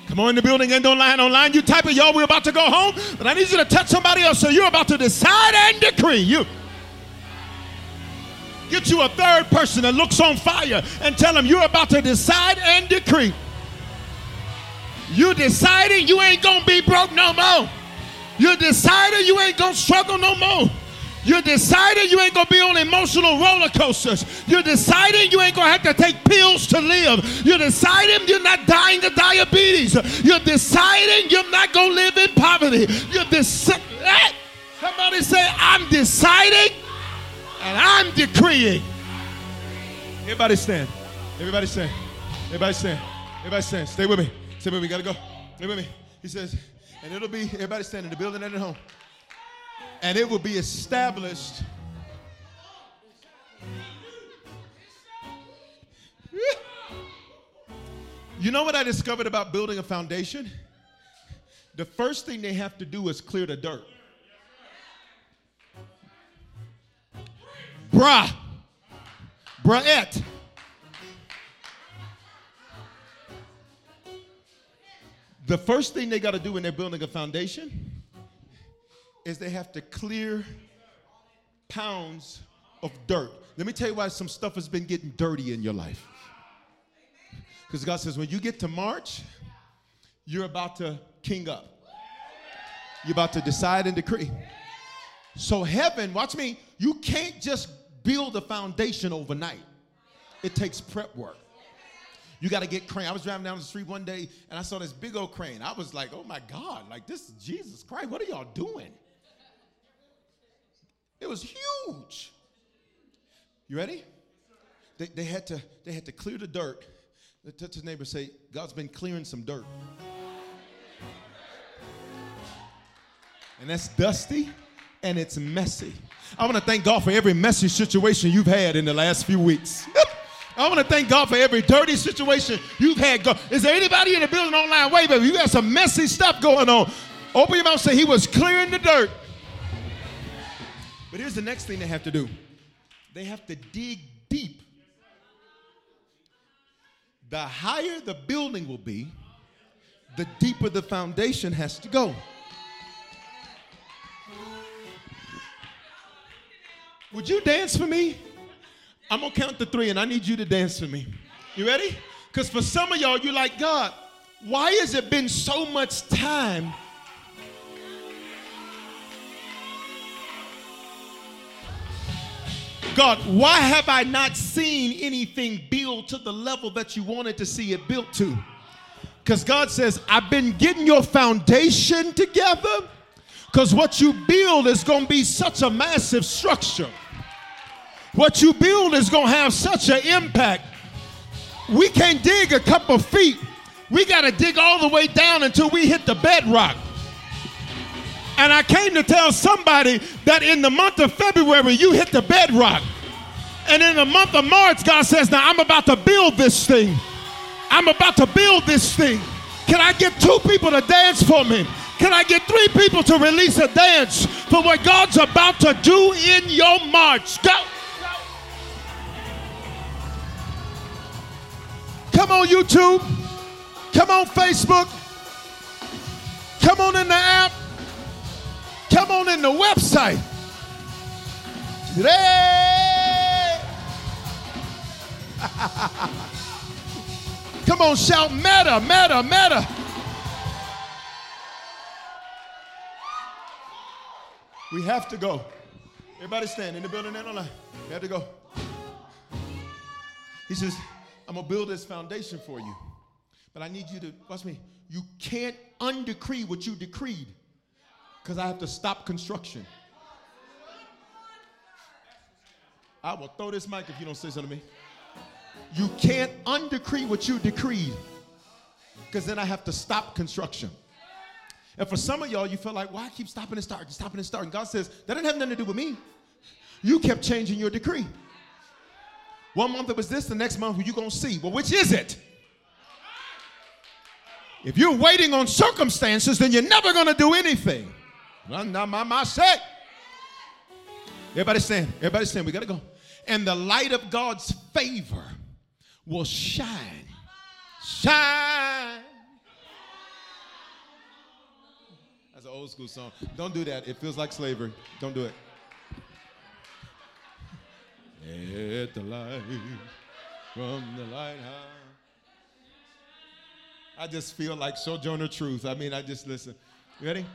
Come on in the building and don't line online. You type it, y'all, we're about to go home. But I need you to touch somebody else. So you're about to decide and decree. You get you a third person that looks on fire and tell them you're about to decide and decree. You deciding you ain't gonna be broke no more. You deciding you ain't gonna struggle no more. You're deciding you ain't gonna be on emotional roller coasters. You're deciding you ain't gonna have to take pills to live. You're deciding you're not dying of diabetes. You're deciding you're not gonna live in poverty. You're deciding. Eh, somebody say, I'm deciding and I'm decreeing. Everybody stand. Everybody stand. Everybody stand. Everybody stand. Stay with me. Stay with we Gotta go. With me. He says, and it'll be everybody stand in the building and at home and it will be established. You know what I discovered about building a foundation? The first thing they have to do is clear the dirt. Bruh. Bruhette. The first thing they got to do when they're building a foundation is they have to clear pounds of dirt. Let me tell you why some stuff has been getting dirty in your life. Because God says, when you get to March, you're about to king up. You're about to decide and decree. So, heaven, watch me, you can't just build a foundation overnight, it takes prep work. You got to get crane. I was driving down the street one day and I saw this big old crane. I was like, oh my God, like this is Jesus Christ. What are y'all doing? It was huge. You ready? They, they, had to, they had to clear the dirt. Touch his neighbor say, God's been clearing some dirt. And that's dusty and it's messy. I want to thank God for every messy situation you've had in the last few weeks. I want to thank God for every dirty situation you've had. Go- Is there anybody in the building online? Wait, baby, you got some messy stuff going on. Open your mouth say, He was clearing the dirt. But here's the next thing they have to do they have to dig deep. The higher the building will be, the deeper the foundation has to go. Would you dance for me? I'm gonna count to three and I need you to dance for me. You ready? Because for some of y'all, you're like, God, why has it been so much time God, why have I not seen anything build to the level that you wanted to see it built to? Because God says, I've been getting your foundation together because what you build is going to be such a massive structure. What you build is going to have such an impact. We can't dig a couple feet. We got to dig all the way down until we hit the bedrock. And I came to tell somebody that in the month of February, you hit the bedrock. And in the month of March, God says, Now I'm about to build this thing. I'm about to build this thing. Can I get two people to dance for me? Can I get three people to release a dance for what God's about to do in your march? Go. Come on, YouTube. Come on, Facebook. Come on in the app. Come on in the website. Hey! Come on, shout meta, meta, meta. We have to go. Everybody stand in the building and online. We have to go. He says, I'm gonna build this foundation for you. But I need you to watch me. You can't undecree what you decreed because I have to stop construction. I will throw this mic if you don't say something to me. You can't undecree what you decreed because then I have to stop construction. And for some of y'all, you feel like, why I keep stopping and starting, stopping and starting. God says, that didn't have nothing to do with me. You kept changing your decree. One month it was this, the next month you're going to see. Well, which is it? If you're waiting on circumstances, then you're never going to do anything. Not my, my say. Everybody stand. Everybody stand. We got to go. And the light of God's favor will shine. Shine. That's an old school song. Don't do that. It feels like slavery. Don't do it. At the light from the lighthouse. I just feel like Sojourner Truth. I mean, I just listen. Ready?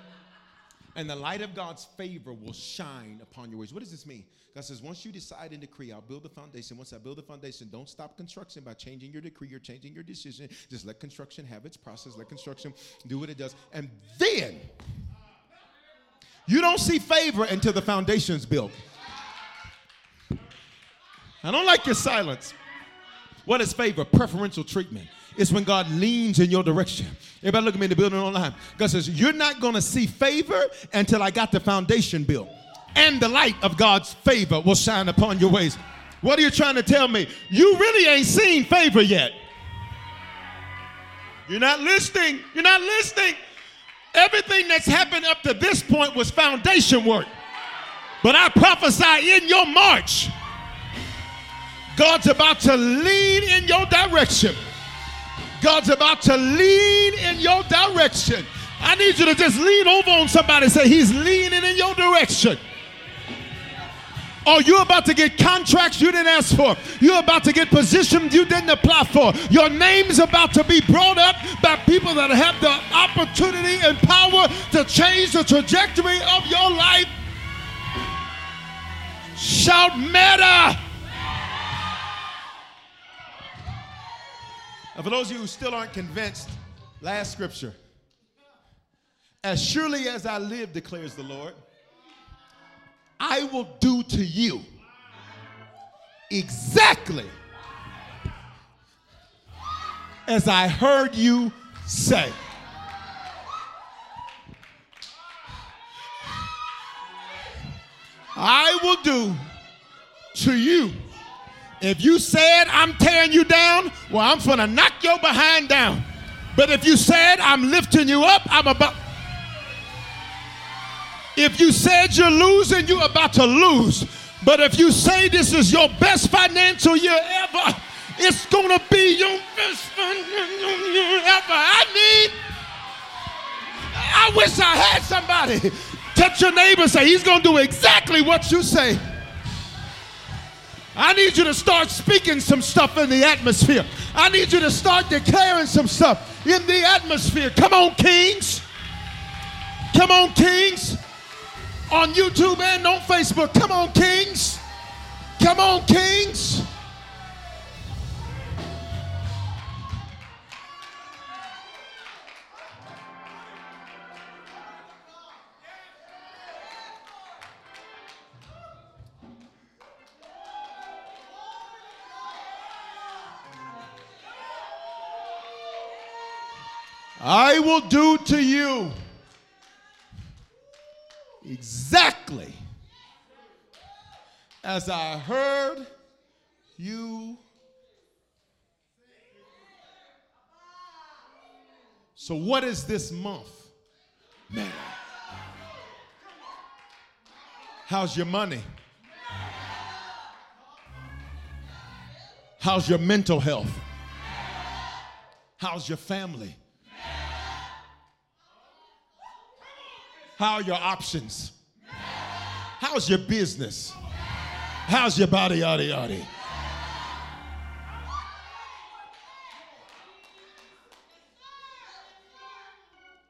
And the light of God's favor will shine upon your ways. What does this mean? God says, once you decide and decree, I'll build the foundation. Once I build the foundation, don't stop construction by changing your decree or changing your decision. Just let construction have its process. Let construction do what it does. And then you don't see favor until the foundation's built. I don't like your silence. What is favor? Preferential treatment. It's when God leans in your direction. Everybody look at me in the building online. God says, You're not going to see favor until I got the foundation built. And the light of God's favor will shine upon your ways. What are you trying to tell me? You really ain't seen favor yet. You're not listening. You're not listening. Everything that's happened up to this point was foundation work. But I prophesy in your march, God's about to lead in your direction. God's about to lean in your direction. I need you to just lean over on somebody and say, He's leaning in your direction. Or you're about to get contracts you didn't ask for. You're about to get positions you didn't apply for. Your name's about to be brought up by people that have the opportunity and power to change the trajectory of your life. Shout meta. And for those of you who still aren't convinced, last scripture. As surely as I live, declares the Lord, I will do to you exactly as I heard you say. I will do to you if you said I'm tearing you down, well, I'm gonna knock your behind down. But if you said I'm lifting you up, I'm about. If you said you're losing, you're about to lose. But if you say this is your best financial year ever, it's gonna be your best financial year ever. I need. I wish I had somebody. Touch your neighbor, say he's gonna do exactly what you say. I need you to start speaking some stuff in the atmosphere. I need you to start declaring some stuff in the atmosphere. Come on, kings. Come on, kings. On YouTube and on Facebook. Come on, kings. Come on, kings. I will do to you exactly as I heard you. So, what is this month? Man. How's your money? How's your mental health? How's your family? How are your options? How's your business? How's your body, yada, yada?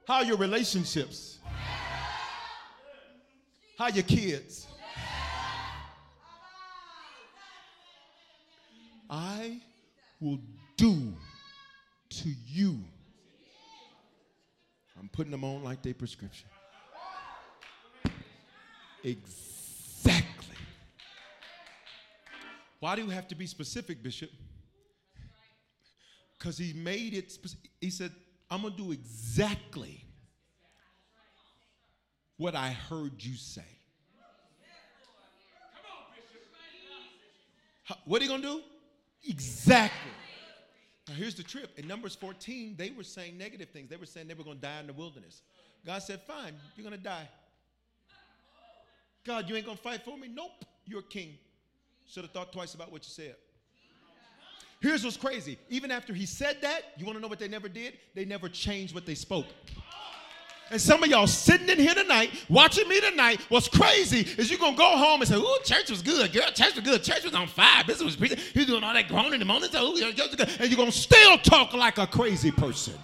How are your relationships? How are your kids? I will do to you. I'm putting them on like they prescription. Exactly. Why do you have to be specific, Bishop? Because he made it, he said, I'm going to do exactly what I heard you say. What are you going to do? Exactly. Now, here's the trip. In Numbers 14, they were saying negative things. They were saying they were going to die in the wilderness. God said, Fine, you're going to die. God, you ain't going to fight for me? Nope, you're king. Should have thought twice about what you said. Here's what's crazy. Even after he said that, you want to know what they never did? They never changed what they spoke. And some of y'all sitting in here tonight, watching me tonight, what's crazy is you're going to go home and say, ooh, church was good. Girl, church was good. Church was on fire. Bishop was preaching. He doing all that groaning in the morning. So, ooh, good. And you're going to still talk like a crazy person.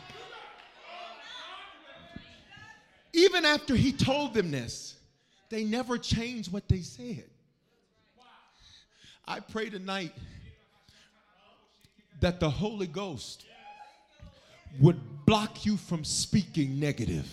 Even after he told them this, they never changed what they said. I pray tonight that the Holy Ghost would block you from speaking negative.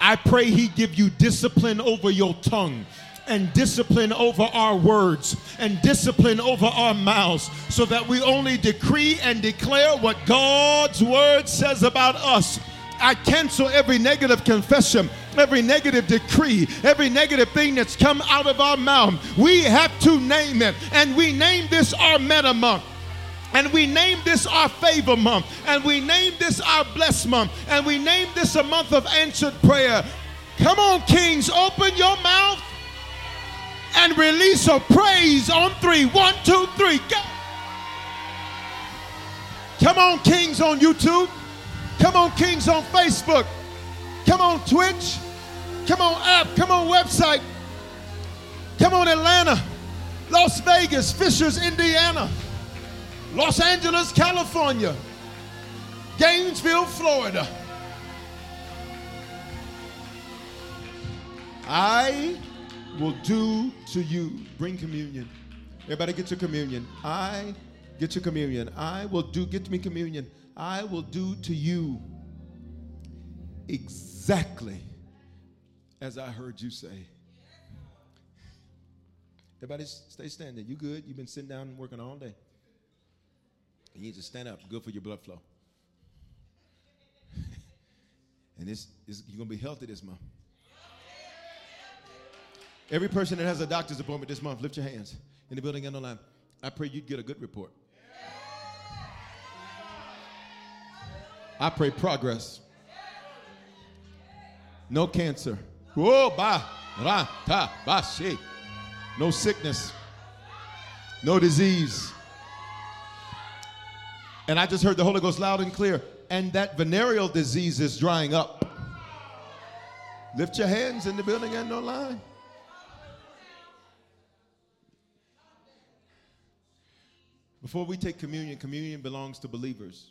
I pray he give you discipline over your tongue and discipline over our words and discipline over our mouths so that we only decree and declare what God's word says about us. I cancel every negative confession, every negative decree, every negative thing that's come out of our mouth. We have to name it, and we name this our meta month. And we name this our favor month. And we name this our blessed month. And we name this a month of answered prayer. Come on, kings, open your mouth and release a praise on three. One, two, three, go. Come on, kings on YouTube. Come on, kings on Facebook. Come on, Twitch. Come on, app. Come on, website. Come on, Atlanta, Las Vegas, Fishers, Indiana. Los Angeles, California, Gainesville, Florida. I will do to you, bring communion. Everybody get your communion. I get your communion. I will do, get me communion. I will do to you exactly as I heard you say. Everybody stay standing. You good? You've been sitting down and working all day. You need to stand up. Good for your blood flow. and it's, you're going to be healthy this month. Every person that has a doctor's appointment this month, lift your hands in the building and online. I pray you'd get a good report. I pray progress. No cancer. No sickness. No disease. And I just heard the Holy Ghost loud and clear. And that venereal disease is drying up. Lift your hands in the building and online. Before we take communion, communion belongs to believers.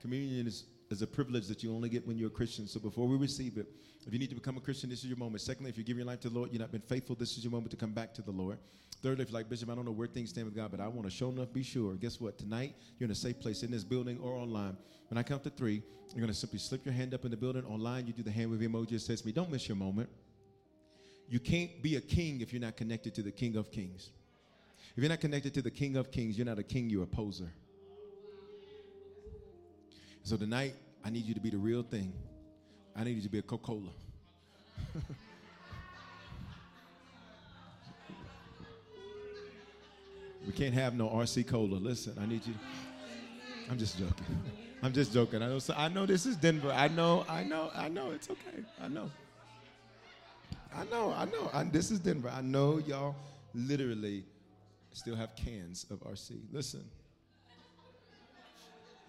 Communion is, is a privilege that you only get when you're a Christian. So before we receive it, if you need to become a Christian, this is your moment. Secondly, if you give your life to the Lord, you've not been faithful, this is your moment to come back to the Lord. Thirdly, if like Bishop, I don't know where things stand with God, but I want to show enough be sure. Guess what? Tonight, you're in a safe place in this building or online. When I count to three, you're going to simply slip your hand up in the building. Online, you do the hand wave emoji. It says me, don't miss your moment. You can't be a king if you're not connected to the King of Kings. If you're not connected to the King of Kings, you're not a king, you're a poser. So tonight, I need you to be the real thing. I need you to be a Coca Cola. we can't have no RC Cola. Listen, I need you. I'm just joking. I'm just joking. I know, I know this is Denver. I know, I know, I know. It's okay. I know. I know, I know. I, this is Denver. I know y'all literally still have cans of RC. Listen.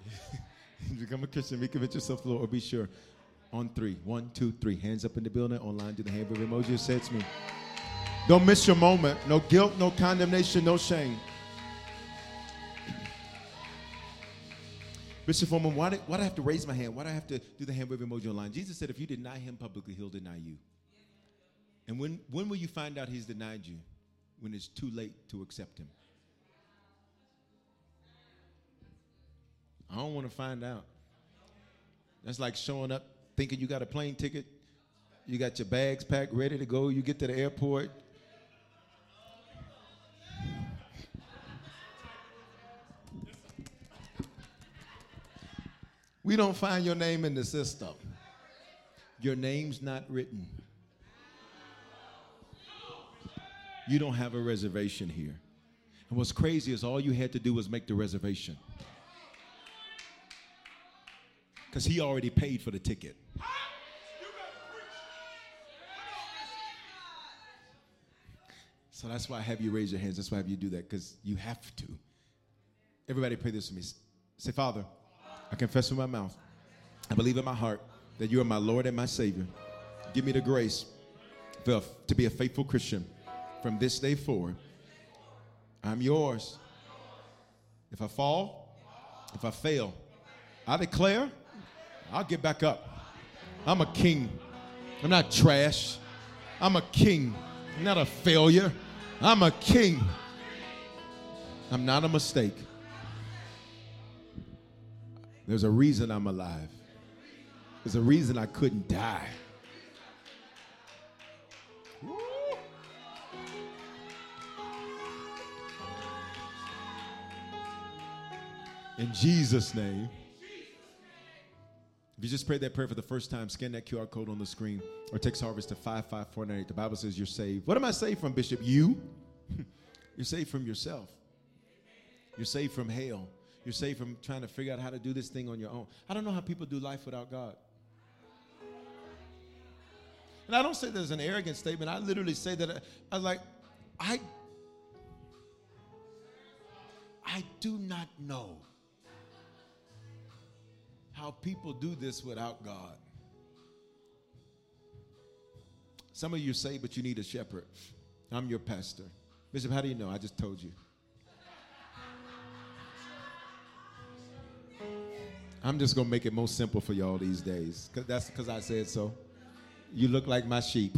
Become a Christian, recommit yourself to Lord, or be sure. On three. One, two, three. Hands up in the building. Online, do the hand wave emoji. It says me. Don't miss your moment. No guilt, no condemnation, no shame. Bishop Foreman, why do, why do I have to raise my hand? Why do I have to do the hand wave emoji online? Jesus said, if you deny him publicly, he'll deny you. And when, when will you find out he's denied you? When it's too late to accept him. I don't want to find out. That's like showing up thinking you got a plane ticket, you got your bags packed, ready to go, you get to the airport. We don't find your name in the system. Your name's not written. You don't have a reservation here. And what's crazy is all you had to do was make the reservation. Because he already paid for the ticket. So that's why I have you raise your hands. That's why I have you do that, because you have to. Everybody pray this with me. Say, Father, I confess with my mouth. I believe in my heart that you are my Lord and my Savior. Give me the grace to, to be a faithful Christian from this day forward. I'm yours. If I fall, if I fail, I declare I'll get back up. I'm a king. I'm not trash. I'm a king, I'm not a failure. I'm a king. I'm not a mistake. There's a reason I'm alive. There's a reason I couldn't die. In Jesus' name. If you just prayed that prayer for the first time, scan that QR code on the screen or text harvest to 55498. The Bible says you're saved. What am I saved from, Bishop? You? you're saved from yourself. You're saved from hell. You're saved from trying to figure out how to do this thing on your own. I don't know how people do life without God. And I don't say that as an arrogant statement. I literally say that I, I like, I, I do not know how people do this without God. Some of you say, but you need a shepherd. I'm your pastor. Bishop, how do you know? I just told you. I'm just gonna make it most simple for y'all these days. Cause that's because I said so. You look like my sheep.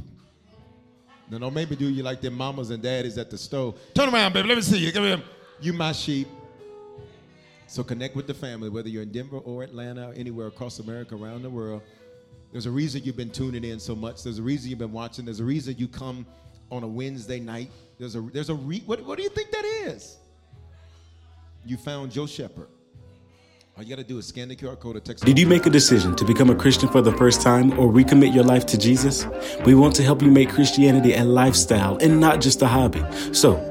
No, no, maybe do you like their mamas and daddies at the stove. Turn around, baby. Let me see you. Come here. You my sheep. So connect with the family, whether you're in Denver or Atlanta, or anywhere across America, around the world. There's a reason you've been tuning in so much. There's a reason you've been watching. There's a reason you come on a Wednesday night. There's a there's a re, what, what do you think that is? You found Joe Shepherd. All you got to do is scan the QR code or text. Did you make a decision to become a Christian for the first time or recommit your life to Jesus? We want to help you make Christianity a lifestyle and not just a hobby. So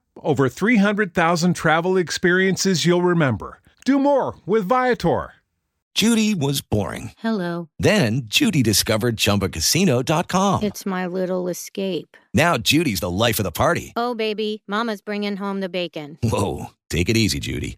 over 300,000 travel experiences you'll remember. Do more with Viator. Judy was boring. Hello. Then Judy discovered chumbacasino.com. It's my little escape. Now Judy's the life of the party. Oh, baby, Mama's bringing home the bacon. Whoa. Take it easy, Judy.